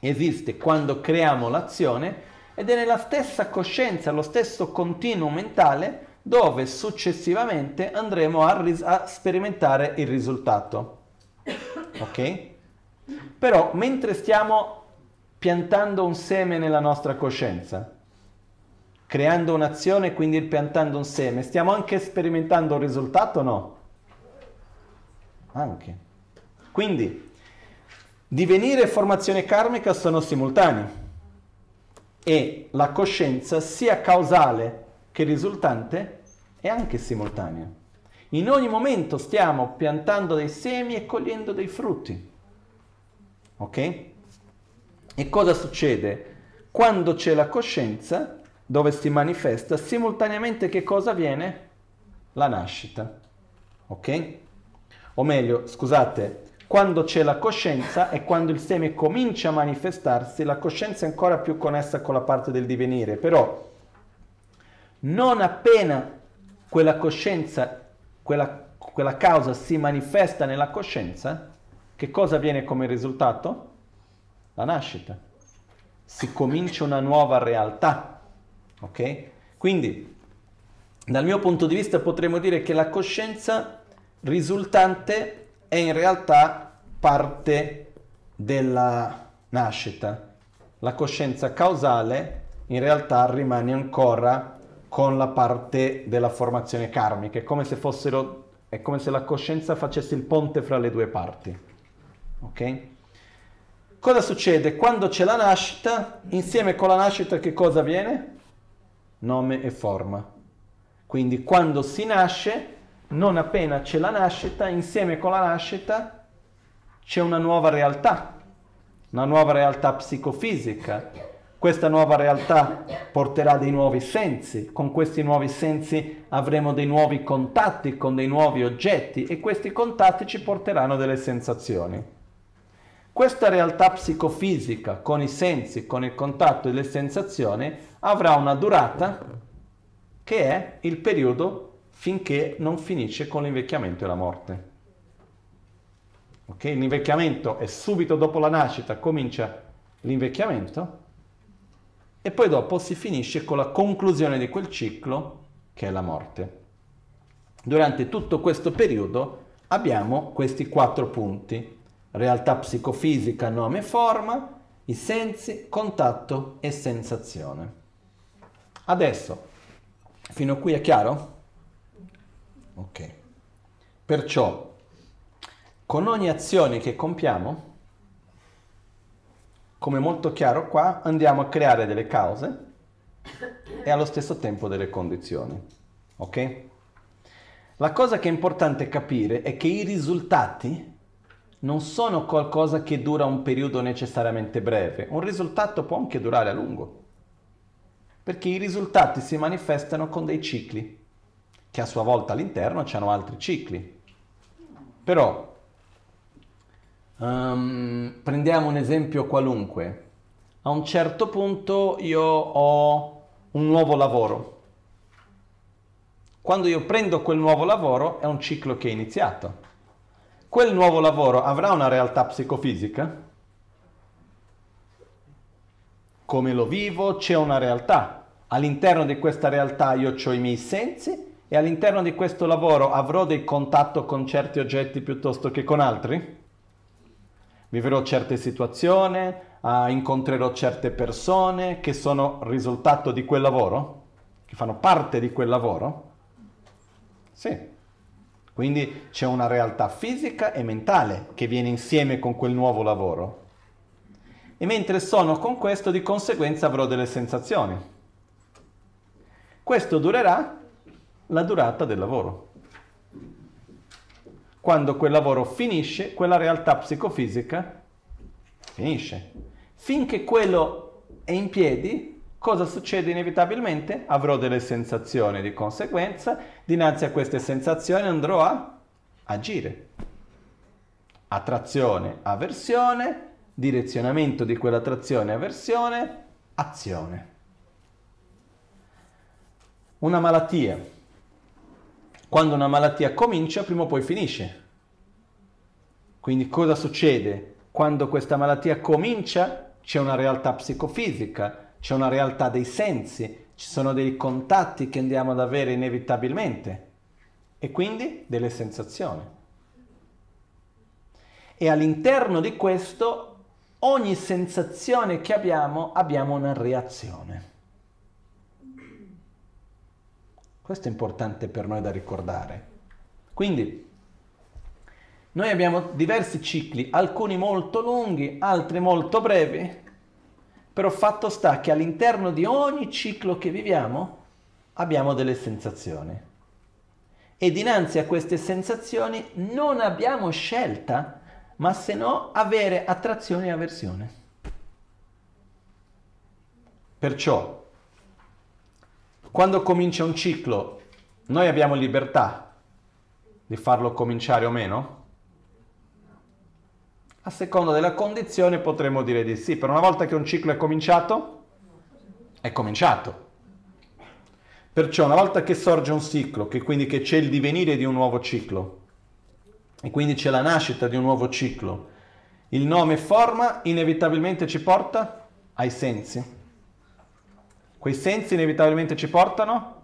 esiste quando creiamo l'azione ed è nella stessa coscienza, lo stesso continuo mentale dove successivamente andremo a, ris- a sperimentare il risultato. Ok? Però mentre stiamo piantando un seme nella nostra coscienza, creando un'azione, quindi piantando un seme, stiamo anche sperimentando un risultato o no? Anche. Quindi, divenire e formazione karmica sono simultanei e la coscienza sia causale che risultante è anche simultanea. In ogni momento stiamo piantando dei semi e cogliendo dei frutti. Ok? E cosa succede? Quando c'è la coscienza, dove si manifesta, simultaneamente che cosa avviene? La nascita. Ok? O meglio, scusate, quando c'è la coscienza e quando il seme comincia a manifestarsi, la coscienza è ancora più connessa con la parte del divenire, però non appena quella coscienza, quella, quella causa si manifesta nella coscienza, che cosa avviene come risultato? La nascita. Si comincia una nuova realtà. Ok? Quindi, dal mio punto di vista potremmo dire che la coscienza risultante è in realtà parte della nascita. La coscienza causale in realtà rimane ancora con la parte della formazione karmica, è come se fossero, è come se la coscienza facesse il ponte fra le due parti. Ok? Cosa succede? Quando c'è la nascita, insieme con la nascita che cosa avviene? Nome e forma. Quindi quando si nasce, non appena c'è la nascita, insieme con la nascita c'è una nuova realtà, una nuova realtà psicofisica, Questa nuova realtà porterà dei nuovi sensi, con questi nuovi sensi avremo dei nuovi contatti con dei nuovi oggetti e questi contatti ci porteranno delle sensazioni. Questa realtà psicofisica con i sensi, con il contatto e le sensazioni avrà una durata che è il periodo finché non finisce con l'invecchiamento e la morte. Okay? L'invecchiamento è subito dopo la nascita, comincia l'invecchiamento e poi dopo si finisce con la conclusione di quel ciclo che è la morte. Durante tutto questo periodo abbiamo questi quattro punti, realtà psicofisica, nome e forma, i sensi, contatto e sensazione. Adesso, fino a qui è chiaro? Ok. Perciò, con ogni azione che compiamo, come molto chiaro qua, andiamo a creare delle cause e allo stesso tempo delle condizioni. Ok? La cosa che è importante capire è che i risultati non sono qualcosa che dura un periodo necessariamente breve, un risultato può anche durare a lungo, perché i risultati si manifestano con dei cicli, che a sua volta all'interno hanno altri cicli. Però Um, prendiamo un esempio qualunque. A un certo punto io ho un nuovo lavoro. Quando io prendo quel nuovo lavoro è un ciclo che è iniziato. Quel nuovo lavoro avrà una realtà psicofisica? Come lo vivo? C'è una realtà. All'interno di questa realtà io ho i miei sensi e all'interno di questo lavoro avrò dei contatto con certi oggetti piuttosto che con altri? vivrò certe situazioni, uh, incontrerò certe persone che sono risultato di quel lavoro, che fanno parte di quel lavoro. Sì. Quindi c'è una realtà fisica e mentale che viene insieme con quel nuovo lavoro. E mentre sono con questo, di conseguenza avrò delle sensazioni. Questo durerà la durata del lavoro. Quando quel lavoro finisce, quella realtà psicofisica finisce. Finché quello è in piedi, cosa succede inevitabilmente? Avrò delle sensazioni di conseguenza, dinanzi a queste sensazioni andrò a agire. Attrazione, avversione, direzionamento di quell'attrazione, avversione, azione. Una malattia quando una malattia comincia, prima o poi finisce. Quindi cosa succede? Quando questa malattia comincia, c'è una realtà psicofisica, c'è una realtà dei sensi, ci sono dei contatti che andiamo ad avere inevitabilmente e quindi delle sensazioni. E all'interno di questo, ogni sensazione che abbiamo, abbiamo una reazione. Questo è importante per noi da ricordare. Quindi, noi abbiamo diversi cicli, alcuni molto lunghi, altri molto brevi, però fatto sta che all'interno di ogni ciclo che viviamo abbiamo delle sensazioni. E dinanzi a queste sensazioni non abbiamo scelta, ma se no avere attrazione e avversione. Perciò quando comincia un ciclo, noi abbiamo libertà di farlo cominciare o meno? A seconda della condizione potremmo dire di sì, però una volta che un ciclo è cominciato, è cominciato. Perciò una volta che sorge un ciclo, che quindi che c'è il divenire di un nuovo ciclo, e quindi c'è la nascita di un nuovo ciclo, il nome forma inevitabilmente ci porta ai sensi. Quei sensi inevitabilmente ci portano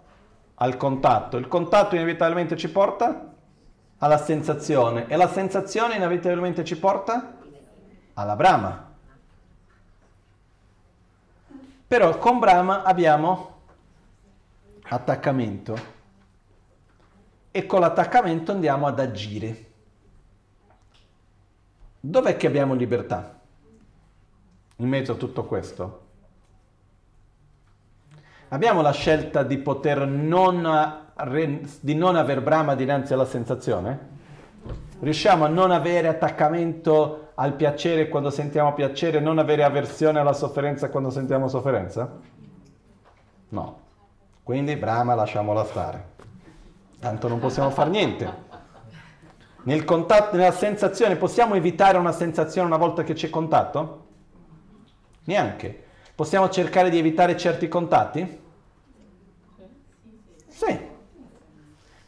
al contatto, il contatto inevitabilmente ci porta alla sensazione e la sensazione inevitabilmente ci porta alla brama. Però con brama abbiamo attaccamento e con l'attaccamento andiamo ad agire. Dov'è che abbiamo libertà? In mezzo a tutto questo? Abbiamo la scelta di poter non, di non aver brama dinanzi alla sensazione? Riusciamo a non avere attaccamento al piacere quando sentiamo piacere, non avere avversione alla sofferenza quando sentiamo sofferenza? No. Quindi Brahma lasciamola stare. Tanto non possiamo fare niente. Nel contatto, nella sensazione, possiamo evitare una sensazione una volta che c'è contatto? Neanche. Possiamo cercare di evitare certi contatti? Sì.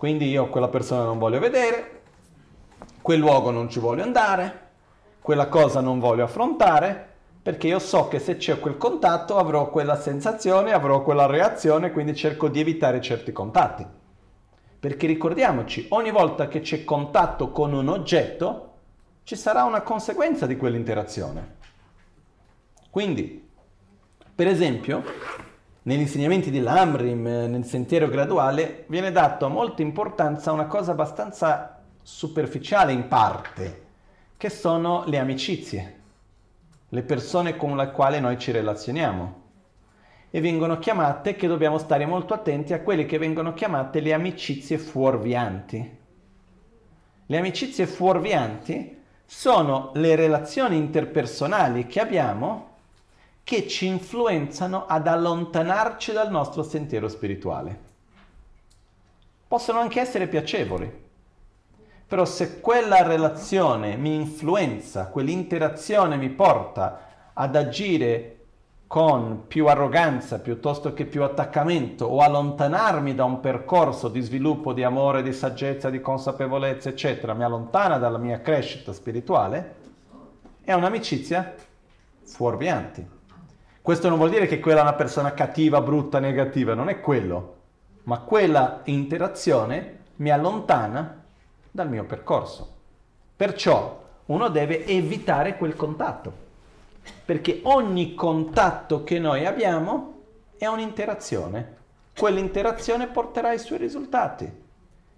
Quindi io quella persona non voglio vedere, quel luogo non ci voglio andare, quella cosa non voglio affrontare, perché io so che se c'è quel contatto avrò quella sensazione, avrò quella reazione, quindi cerco di evitare certi contatti. Perché ricordiamoci, ogni volta che c'è contatto con un oggetto, ci sarà una conseguenza di quell'interazione. Quindi, per esempio, negli insegnamenti di Lamrim, nel sentiero graduale, viene dato molta importanza a una cosa abbastanza superficiale in parte, che sono le amicizie, le persone con le quali noi ci relazioniamo e vengono chiamate, che dobbiamo stare molto attenti a quelle che vengono chiamate le amicizie fuorvianti. Le amicizie fuorvianti sono le relazioni interpersonali che abbiamo che ci influenzano ad allontanarci dal nostro sentiero spirituale. Possono anche essere piacevoli, però se quella relazione mi influenza, quell'interazione mi porta ad agire con più arroganza piuttosto che più attaccamento o allontanarmi da un percorso di sviluppo di amore, di saggezza, di consapevolezza, eccetera, mi allontana dalla mia crescita spirituale, è un'amicizia fuorviante. Questo non vuol dire che quella è una persona cattiva, brutta, negativa, non è quello, ma quella interazione mi allontana dal mio percorso. Perciò uno deve evitare quel contatto perché ogni contatto che noi abbiamo è un'interazione. Quell'interazione porterà i suoi risultati,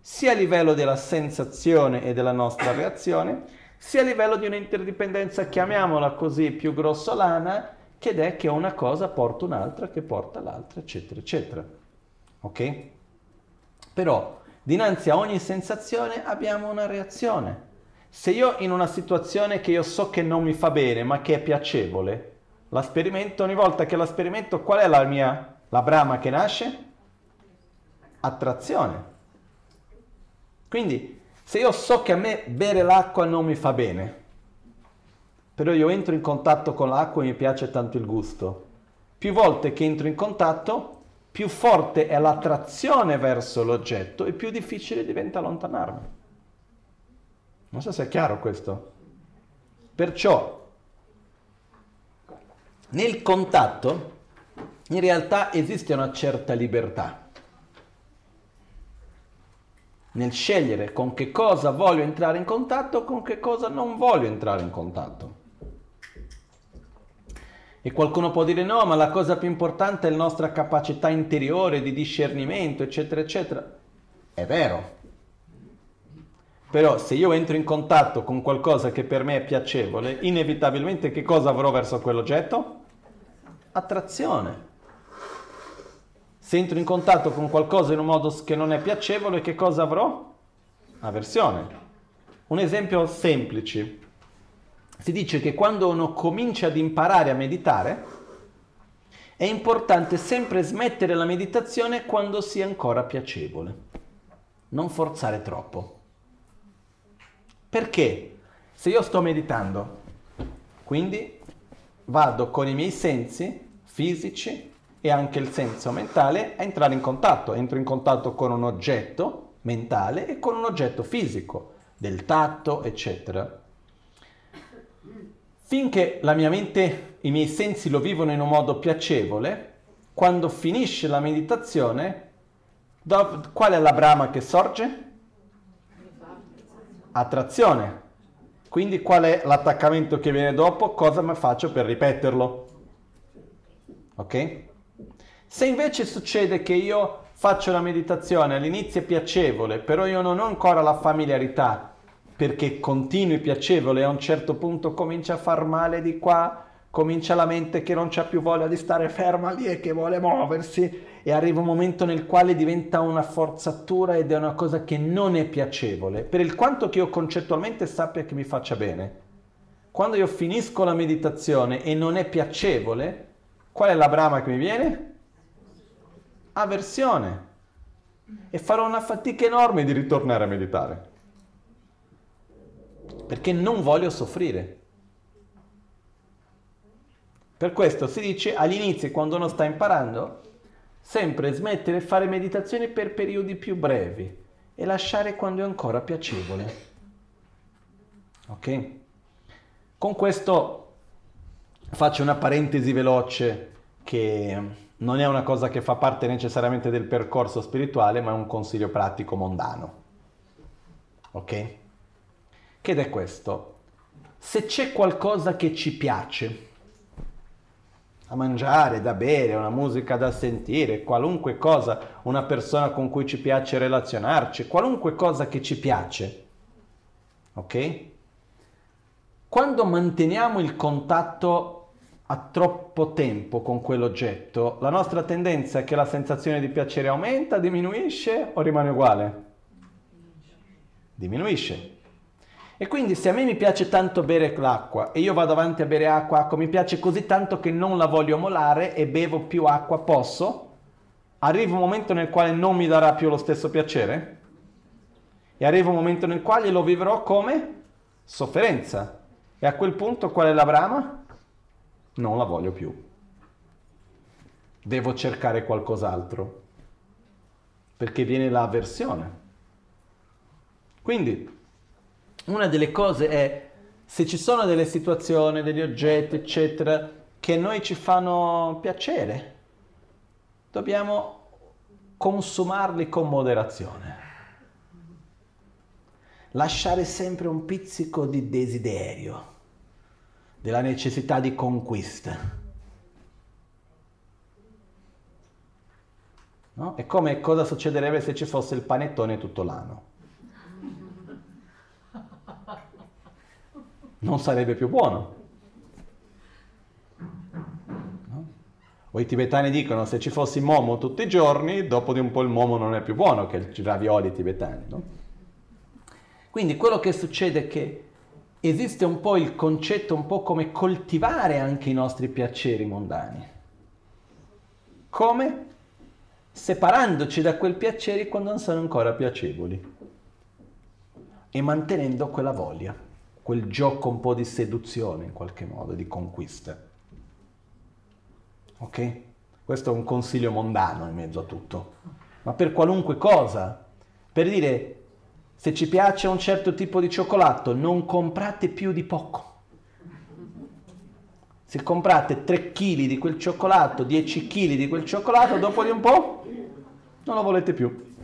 sia a livello della sensazione e della nostra reazione, sia a livello di un'interdipendenza, chiamiamola così, più grossolana, che è che una cosa porta un'altra, che porta l'altra, eccetera, eccetera. Ok? Però, dinanzi a ogni sensazione abbiamo una reazione. Se io in una situazione che io so che non mi fa bene, ma che è piacevole, la sperimento, ogni volta che la sperimento, qual è la mia, la brama che nasce? Attrazione. Quindi, se io so che a me bere l'acqua non mi fa bene, però io entro in contatto con l'acqua e mi piace tanto il gusto, più volte che entro in contatto, più forte è l'attrazione verso l'oggetto e più difficile diventa allontanarmi. Non so se è chiaro questo. Perciò nel contatto in realtà esiste una certa libertà nel scegliere con che cosa voglio entrare in contatto con che cosa non voglio entrare in contatto. E qualcuno può dire no, ma la cosa più importante è la nostra capacità interiore di discernimento, eccetera, eccetera. È vero, però se io entro in contatto con qualcosa che per me è piacevole, inevitabilmente che cosa avrò verso quell'oggetto? Attrazione. Se entro in contatto con qualcosa in un modo che non è piacevole, che cosa avrò? Avversione. Un esempio semplice. Si dice che quando uno comincia ad imparare a meditare, è importante sempre smettere la meditazione quando sia ancora piacevole. Non forzare troppo. Perché? Se io sto meditando, quindi vado con i miei sensi fisici e anche il senso mentale a entrare in contatto. Entro in contatto con un oggetto mentale e con un oggetto fisico, del tatto, eccetera. Finché la mia mente, i miei sensi lo vivono in un modo piacevole, quando finisce la meditazione, qual è la brama che sorge? attrazione. Quindi qual è l'attaccamento che viene dopo? Cosa faccio per ripeterlo? Ok? Se invece succede che io faccio la meditazione, all'inizio è piacevole, però io non ho ancora la familiarità, perché piacevole e a un certo punto comincia a far male di qua, comincia la mente che non c'ha più voglia di stare ferma lì e che vuole muoversi e arriva un momento nel quale diventa una forzatura ed è una cosa che non è piacevole, per il quanto che io concettualmente sappia che mi faccia bene. quando io finisco la meditazione e non è piacevole, qual è la brama che mi viene? Avversione. E farò una fatica enorme di ritornare a meditare. Perché non voglio soffrire. Per questo si dice all'inizio, quando uno sta imparando, sempre smettere di fare meditazione per periodi più brevi e lasciare quando è ancora piacevole. Ok? Con questo faccio una parentesi veloce che non è una cosa che fa parte necessariamente del percorso spirituale, ma è un consiglio pratico mondano. Ok? Che è questo. Se c'è qualcosa che ci piace, a mangiare, da bere, una musica da sentire, qualunque cosa, una persona con cui ci piace relazionarci, qualunque cosa che ci piace, ok? Quando manteniamo il contatto a troppo tempo con quell'oggetto, la nostra tendenza è che la sensazione di piacere aumenta, diminuisce o rimane uguale? Diminuisce. E quindi se a me mi piace tanto bere l'acqua e io vado avanti a bere acqua, acqua mi piace così tanto che non la voglio molare e bevo più acqua, posso? Arriva un momento nel quale non mi darà più lo stesso piacere? E arriva un momento nel quale lo vivrò come sofferenza. E a quel punto qual è la brama? Non la voglio più. Devo cercare qualcos'altro. Perché viene l'avversione. Quindi, una delle cose è se ci sono delle situazioni, degli oggetti, eccetera, che a noi ci fanno piacere, dobbiamo consumarli con moderazione lasciare sempre un pizzico di desiderio, della necessità di conquista. No? È come cosa succederebbe se ci fosse il panettone tutto l'anno. Non sarebbe più buono. No? O i tibetani dicono se ci fosse il momo tutti i giorni, dopo di un po' il momo non è più buono che i ravioli tibetani. No? Quindi quello che succede è che esiste un po' il concetto, un po' come coltivare anche i nostri piaceri mondani. Come? Separandoci da quei piaceri quando non sono ancora piacevoli e mantenendo quella voglia, quel gioco un po' di seduzione in qualche modo, di conquista. Ok? Questo è un consiglio mondano in mezzo a tutto, ma per qualunque cosa, per dire se ci piace un certo tipo di cioccolato, non comprate più di poco. Se comprate 3 kg di quel cioccolato, 10 kg di quel cioccolato, dopo di un po' non lo volete più.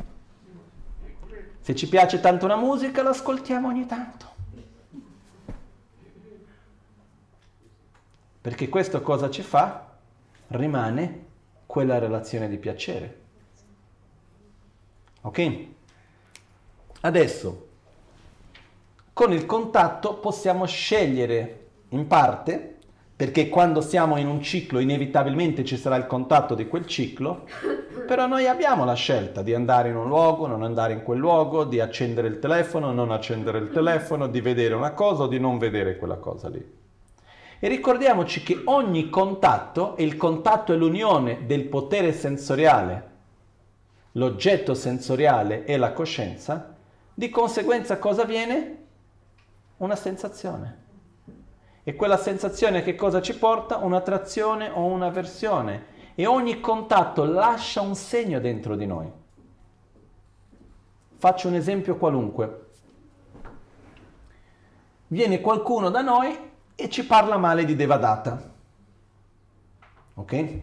Se ci piace tanto una musica, l'ascoltiamo ogni tanto. Perché questo cosa ci fa? Rimane quella relazione di piacere. Ok? Adesso, con il contatto possiamo scegliere in parte, perché quando siamo in un ciclo inevitabilmente ci sarà il contatto di quel ciclo, però noi abbiamo la scelta di andare in un luogo, non andare in quel luogo, di accendere il telefono, non accendere il telefono, di vedere una cosa o di non vedere quella cosa lì. E ricordiamoci che ogni contatto, e il contatto è l'unione del potere sensoriale, l'oggetto sensoriale e la coscienza, di conseguenza cosa avviene? Una sensazione. E quella sensazione che cosa ci porta? Un'attrazione o un'avversione. E ogni contatto lascia un segno dentro di noi. Faccio un esempio qualunque. Viene qualcuno da noi e ci parla male di Devadatta. Ok?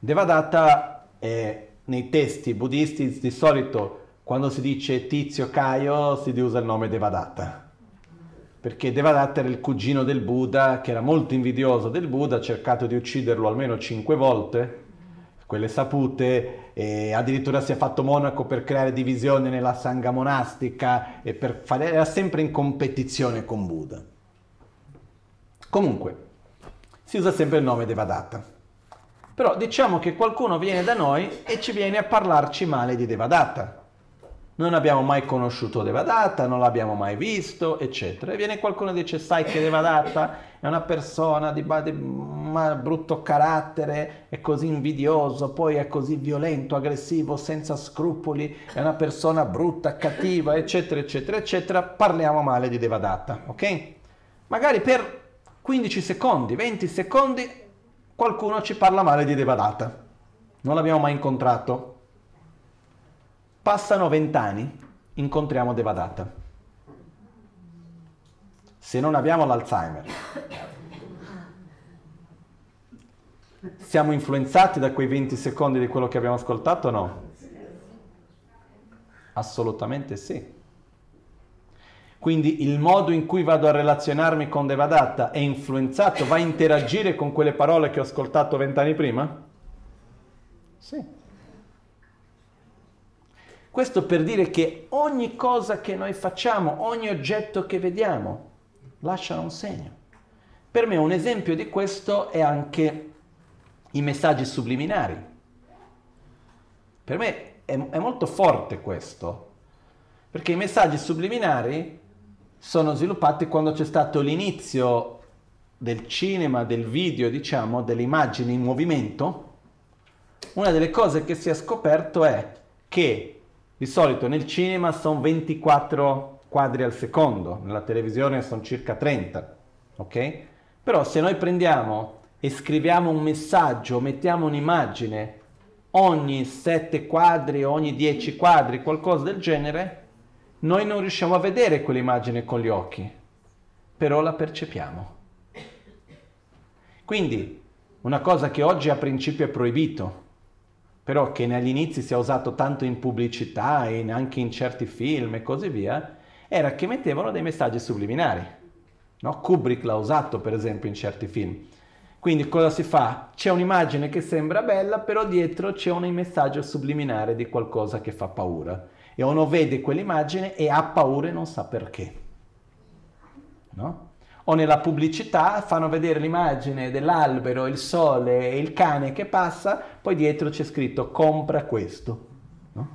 Devadatta è nei testi buddisti di solito quando si dice Tizio Caio si usa il nome Devadatta, perché Devadatta era il cugino del Buddha che era molto invidioso del Buddha, ha cercato di ucciderlo almeno cinque volte, quelle sapute, e addirittura si è fatto monaco per creare divisione nella sangha monastica e per fare, era sempre in competizione con Buddha. Comunque, si usa sempre il nome Devadatta. Però diciamo che qualcuno viene da noi e ci viene a parlarci male di Devadatta non abbiamo mai conosciuto Devadatta, non l'abbiamo mai visto, eccetera. E viene qualcuno e dice, sai che Devadatta è una persona di, di brutto carattere, è così invidioso, poi è così violento, aggressivo, senza scrupoli, è una persona brutta, cattiva, eccetera, eccetera, eccetera. Parliamo male di Devadatta, ok? Magari per 15 secondi, 20 secondi, qualcuno ci parla male di Devadatta. Non l'abbiamo mai incontrato, Passano vent'anni, incontriamo Devadatta. Se non abbiamo l'Alzheimer, siamo influenzati da quei 20 secondi di quello che abbiamo ascoltato o no? Assolutamente sì. Quindi il modo in cui vado a relazionarmi con Devadatta è influenzato, va a interagire con quelle parole che ho ascoltato vent'anni prima? Sì. Questo per dire che ogni cosa che noi facciamo, ogni oggetto che vediamo, lascia un segno. Per me un esempio di questo è anche i messaggi subliminari. Per me è, è molto forte questo, perché i messaggi subliminari sono sviluppati quando c'è stato l'inizio del cinema, del video, diciamo, delle immagini in movimento. Una delle cose che si è scoperto è che di solito nel cinema sono 24 quadri al secondo, nella televisione sono circa 30, ok? Però se noi prendiamo e scriviamo un messaggio, mettiamo un'immagine ogni 7 quadri, ogni 10 quadri, qualcosa del genere, noi non riusciamo a vedere quell'immagine con gli occhi, però la percepiamo. Quindi una cosa che oggi a principio è proibito, però che negli inizi si è usato tanto in pubblicità e anche in certi film e così via, era che mettevano dei messaggi subliminari. No? Kubrick l'ha usato per esempio in certi film. Quindi cosa si fa? C'è un'immagine che sembra bella, però dietro c'è un messaggio subliminare di qualcosa che fa paura. E uno vede quell'immagine e ha paura e non sa perché. No? o nella pubblicità fanno vedere l'immagine dell'albero, il sole e il cane che passa, poi dietro c'è scritto compra questo. No?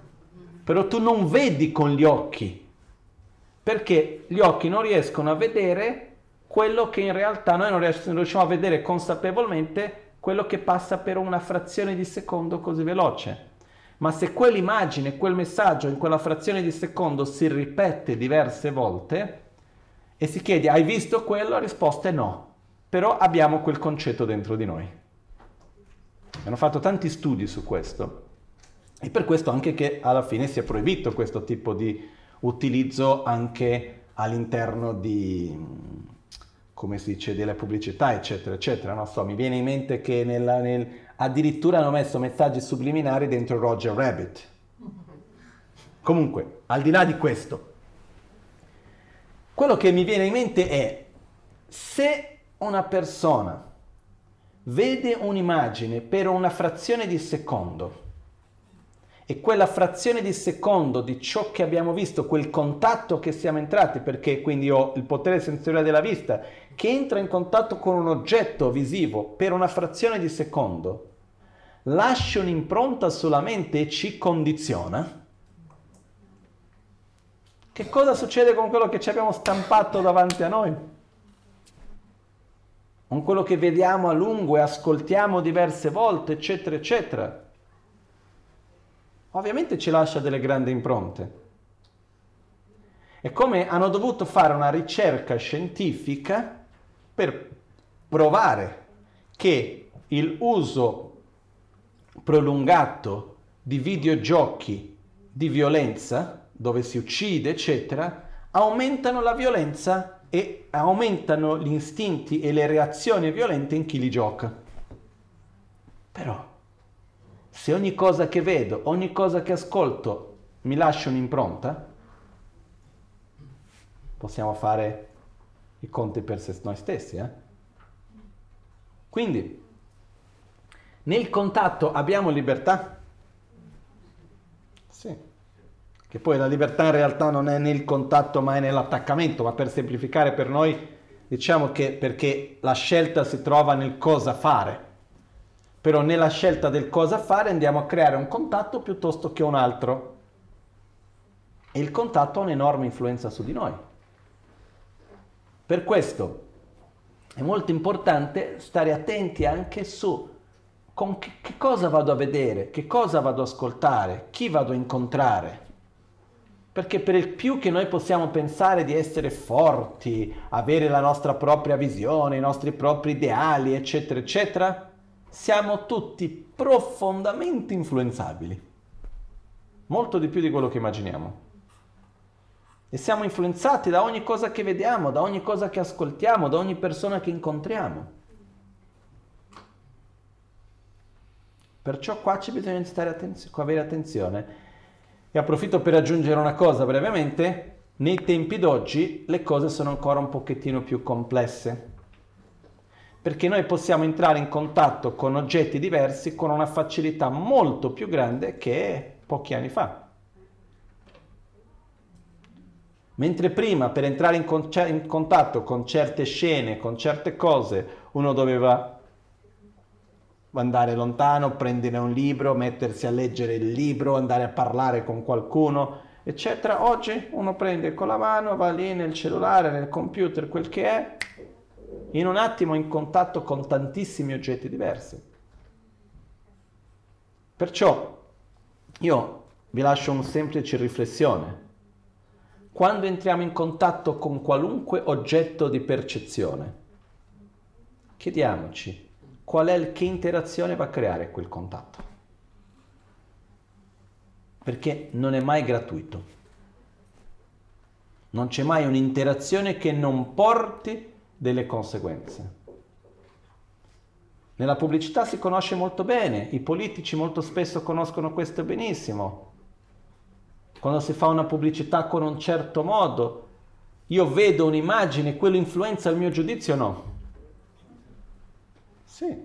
Però tu non vedi con gli occhi, perché gli occhi non riescono a vedere quello che in realtà noi non riusciamo a vedere consapevolmente, quello che passa per una frazione di secondo così veloce. Ma se quell'immagine, quel messaggio in quella frazione di secondo si ripete diverse volte, e si chiede hai visto quello? La risposta è no, però abbiamo quel concetto dentro di noi. Hanno fatto tanti studi su questo e per questo anche che alla fine si è proibito questo tipo di utilizzo anche all'interno di, come si dice, della pubblicità, eccetera, eccetera. Non so, mi viene in mente che nella, nel, addirittura hanno messo messaggi subliminari dentro Roger Rabbit. Comunque, al di là di questo, quello che mi viene in mente è se una persona vede un'immagine per una frazione di secondo e quella frazione di secondo di ciò che abbiamo visto, quel contatto che siamo entrati, perché quindi ho il potere sensoriale della vista, che entra in contatto con un oggetto visivo per una frazione di secondo, lascia un'impronta sulla mente e ci condiziona, che cosa succede con quello che ci abbiamo stampato davanti a noi? Con quello che vediamo a lungo e ascoltiamo diverse volte, eccetera, eccetera. Ovviamente ci lascia delle grandi impronte. È come hanno dovuto fare una ricerca scientifica per provare che il uso prolungato di videogiochi di violenza dove si uccide, eccetera, aumentano la violenza e aumentano gli istinti e le reazioni violente in chi li gioca. Però, se ogni cosa che vedo, ogni cosa che ascolto mi lascia un'impronta, possiamo fare i conti per noi stessi. Eh? Quindi, nel contatto abbiamo libertà? Sì che poi la libertà in realtà non è nel contatto ma è nell'attaccamento, ma per semplificare per noi diciamo che perché la scelta si trova nel cosa fare, però nella scelta del cosa fare andiamo a creare un contatto piuttosto che un altro. E il contatto ha un'enorme influenza su di noi. Per questo è molto importante stare attenti anche su con che, che cosa vado a vedere, che cosa vado ad ascoltare, chi vado a incontrare. Perché per il più che noi possiamo pensare di essere forti, avere la nostra propria visione, i nostri propri ideali, eccetera, eccetera, siamo tutti profondamente influenzabili. Molto di più di quello che immaginiamo. E siamo influenzati da ogni cosa che vediamo, da ogni cosa che ascoltiamo, da ogni persona che incontriamo. Perciò qua ci bisogna stare attenzione, avere attenzione. E approfitto per aggiungere una cosa brevemente. Nei tempi d'oggi le cose sono ancora un pochettino più complesse. Perché noi possiamo entrare in contatto con oggetti diversi con una facilità molto più grande che pochi anni fa. Mentre prima per entrare in, con- in, contatto con certe scene, con certe cose, uno doveva andare lontano, prendere un libro, mettersi a leggere il libro, andare a parlare con qualcuno, eccetera. Oggi uno prende con la mano, va lì nel cellulare, nel computer, quel che è, in un attimo in contatto con tantissimi oggetti diversi. Perciò io vi lascio una semplice riflessione quando entriamo in contatto con qualunque oggetto di percezione, chiediamoci qual è, che interazione va a creare quel contatto. Perché non è mai gratuito. Non c'è mai un'interazione che non porti delle conseguenze. Nella pubblicità si conosce molto bene, i politici molto spesso conoscono questo benissimo. Quando si fa una pubblicità con un certo modo, io vedo un'immagine, quello influenza il mio giudizio o no? Sì.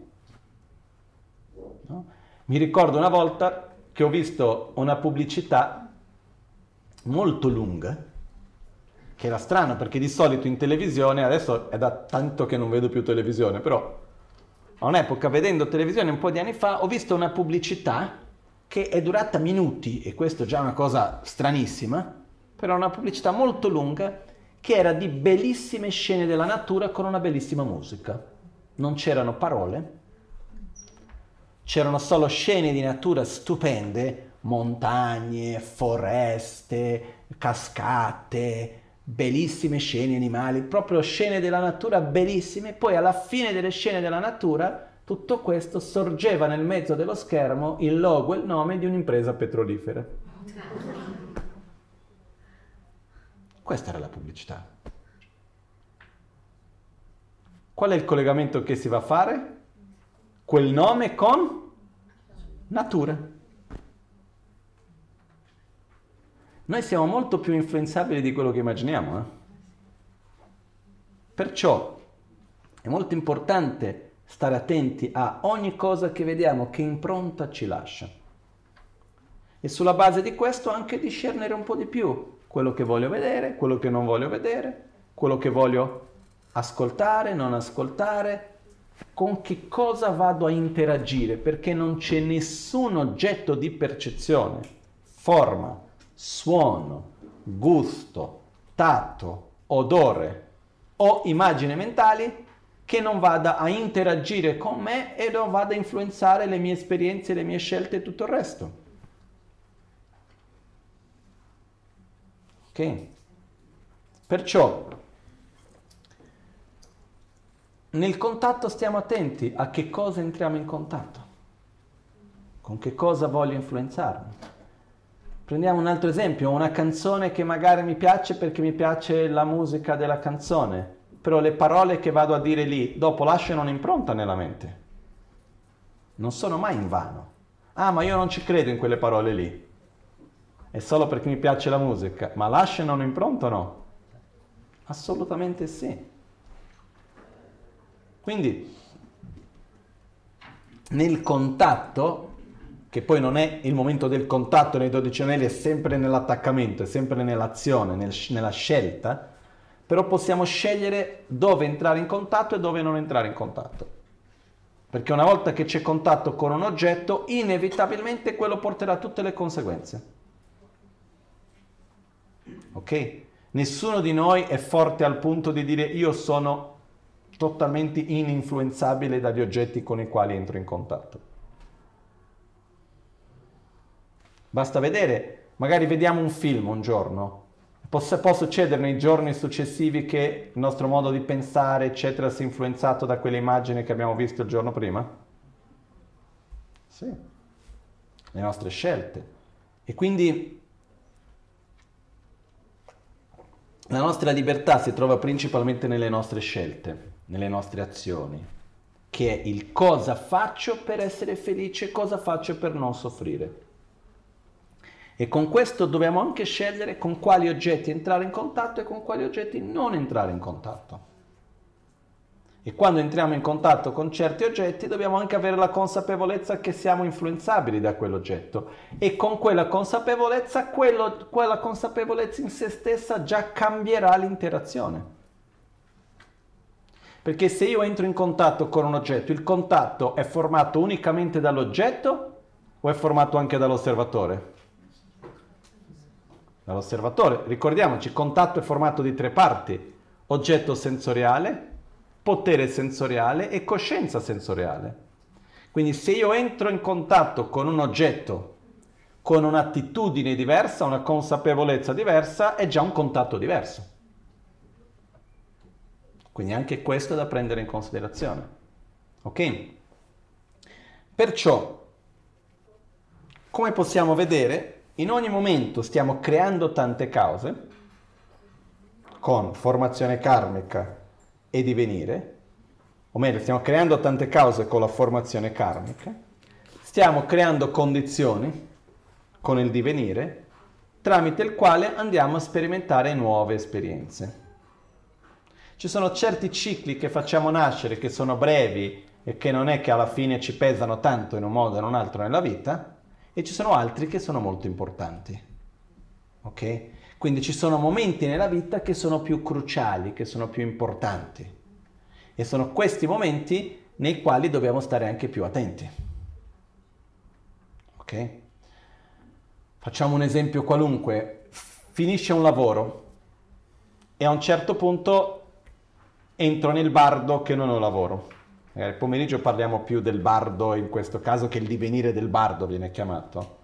No? Mi ricordo una volta che ho visto una pubblicità molto lunga, che era strano perché di solito in televisione, adesso è da tanto che non vedo più televisione, però a un'epoca vedendo televisione un po' di anni fa ho visto una pubblicità che è durata minuti, e questo è già una cosa stranissima, però una pubblicità molto lunga che era di bellissime scene della natura con una bellissima musica. Non c'erano parole, c'erano solo scene di natura stupende, montagne, foreste, cascate, bellissime scene animali, proprio scene della natura bellissime. Poi alla fine delle scene della natura tutto questo sorgeva nel mezzo dello schermo il logo e il nome di un'impresa petrolifera. Questa era la pubblicità. Qual è il collegamento che si va a fare? Quel nome con natura. Noi siamo molto più influenzabili di quello che immaginiamo. Eh? Perciò è molto importante stare attenti a ogni cosa che vediamo, che impronta ci lascia. E sulla base di questo anche discernere un po' di più quello che voglio vedere, quello che non voglio vedere, quello che voglio ascoltare, non ascoltare, con che cosa vado a interagire, perché non c'è nessun oggetto di percezione, forma, suono, gusto, tatto, odore o immagini mentali che non vada a interagire con me e non vada a influenzare le mie esperienze, le mie scelte e tutto il resto. Ok? Perciò nel contatto stiamo attenti a che cosa entriamo in contatto, con che cosa voglio influenzarmi. Prendiamo un altro esempio, una canzone che magari mi piace perché mi piace la musica della canzone però le parole che vado a dire lì dopo lasciano un'impronta nella mente. Non sono mai in vano. Ah, ma io non ci credo in quelle parole lì. È solo perché mi piace la musica, ma lasciano un'impronta o no? Assolutamente sì. Quindi nel contatto, che poi non è il momento del contatto nei dodici anelli, è sempre nell'attaccamento, è sempre nell'azione, nel, nella scelta, però possiamo scegliere dove entrare in contatto e dove non entrare in contatto. Perché una volta che c'è contatto con un oggetto, inevitabilmente quello porterà tutte le conseguenze. Ok? Nessuno di noi è forte al punto di dire io sono totalmente ininfluenzabile dagli oggetti con i quali entro in contatto. Basta vedere, magari vediamo un film un giorno, può, può succedere nei giorni successivi che il nostro modo di pensare, eccetera, sia influenzato da quelle immagini che abbiamo visto il giorno prima? Sì, le nostre scelte. E quindi la nostra libertà si trova principalmente nelle nostre scelte, nelle nostre azioni, che è il cosa faccio per essere felice, cosa faccio per non soffrire. E con questo dobbiamo anche scegliere con quali oggetti entrare in contatto e con quali oggetti non entrare in contatto. E quando entriamo in contatto con certi oggetti dobbiamo anche avere la consapevolezza che siamo influenzabili da quell'oggetto e con quella consapevolezza, quello, quella consapevolezza in se stessa già cambierà l'interazione. Perché se io entro in contatto con un oggetto, il contatto è formato unicamente dall'oggetto o è formato anche dall'osservatore? dall'osservatore. Ricordiamoci, contatto è formato di tre parti, oggetto sensoriale, potere sensoriale e coscienza sensoriale. Quindi se io entro in contatto con un oggetto con un'attitudine diversa, una consapevolezza diversa, è già un contatto diverso. Quindi anche questo è da prendere in considerazione. Ok? Perciò, come possiamo vedere, in ogni momento stiamo creando tante cause con formazione karmica e divenire, o meglio, stiamo creando tante cause con la formazione karmica, stiamo creando condizioni con il divenire tramite il quale andiamo a sperimentare nuove esperienze. Ci sono certi cicli che facciamo nascere che sono brevi e che non è che alla fine ci pesano tanto in un modo o in un altro nella vita, e ci sono altri che sono molto importanti. Ok? Quindi ci sono momenti nella vita che sono più cruciali, che sono più importanti. E sono questi momenti nei quali dobbiamo stare anche più attenti. Ok? Facciamo un esempio qualunque. Finisce un lavoro e a un certo punto entro nel bardo che non ho lavoro Magari pomeriggio parliamo più del bardo, in questo caso che il divenire del bardo viene chiamato.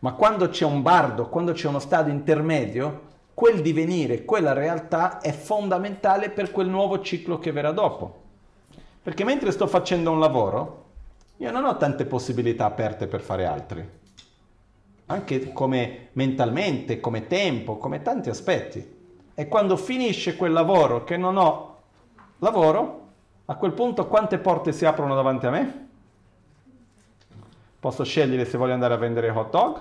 Ma quando c'è un bardo, quando c'è uno stadio intermedio, quel divenire, quella realtà è fondamentale per quel nuovo ciclo che verrà dopo. Perché mentre sto facendo un lavoro, io non ho tante possibilità aperte per fare altri. Anche come mentalmente, come tempo, come tanti aspetti. E quando finisce quel lavoro che non ho lavoro, a quel punto quante porte si aprono davanti a me? Posso scegliere se voglio andare a vendere hot dog,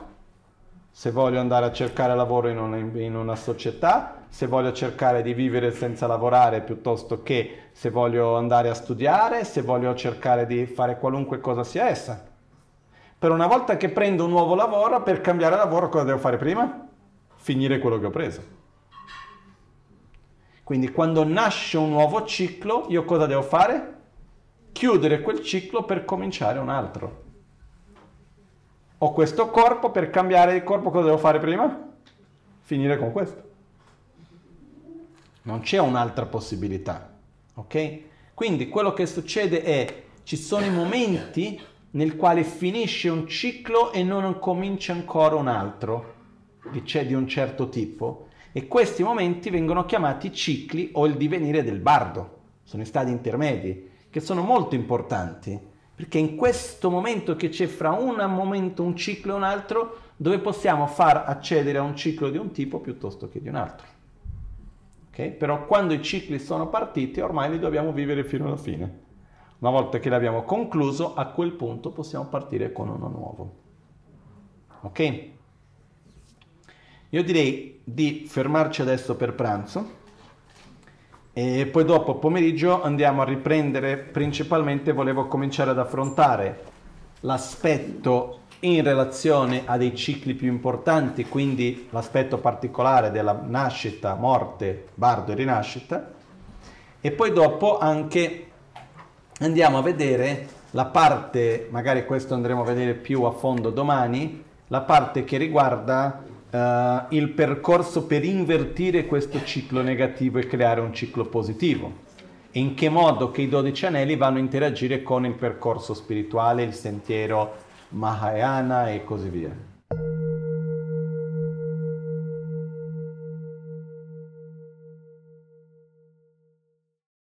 se voglio andare a cercare lavoro in una, in una, società, se voglio cercare di vivere senza lavorare piuttosto che se voglio andare a studiare, se voglio cercare di fare qualunque cosa sia essa. Per una volta che prendo un nuovo lavoro, per cambiare lavoro cosa devo fare prima? Finire quello che ho preso. Quindi quando nasce un nuovo ciclo, io cosa devo fare? Chiudere quel ciclo per cominciare un altro. Ho questo corpo, per cambiare il corpo cosa devo fare prima? Finire con questo. Non c'è un'altra possibilità, ok? Quindi quello che succede è, ci sono i momenti nel quale finisce un ciclo e non comincia ancora un altro, che c'è di un certo tipo, e questi momenti vengono chiamati cicli o il divenire del bardo, sono i stadi intermedi, che sono molto importanti, perché in questo momento che c'è fra un momento, un ciclo e un altro, dove possiamo far accedere a un ciclo di un tipo piuttosto che di un altro. Okay? Però quando i cicli sono partiti, ormai li dobbiamo vivere fino alla fine. Una volta che l'abbiamo concluso, a quel punto possiamo partire con uno nuovo. Ok? Io direi di fermarci adesso per pranzo e poi dopo pomeriggio andiamo a riprendere, principalmente volevo cominciare ad affrontare l'aspetto in relazione a dei cicli più importanti, quindi l'aspetto particolare della nascita, morte, bardo e rinascita, e poi dopo anche andiamo a vedere la parte, magari questo andremo a vedere più a fondo domani, la parte che riguarda uh, il percorso per invertire questo ciclo negativo e creare un ciclo positivo. In che modo che i dodici anelli vanno a interagire con il percorso spirituale, il sentiero Mahayana e così via.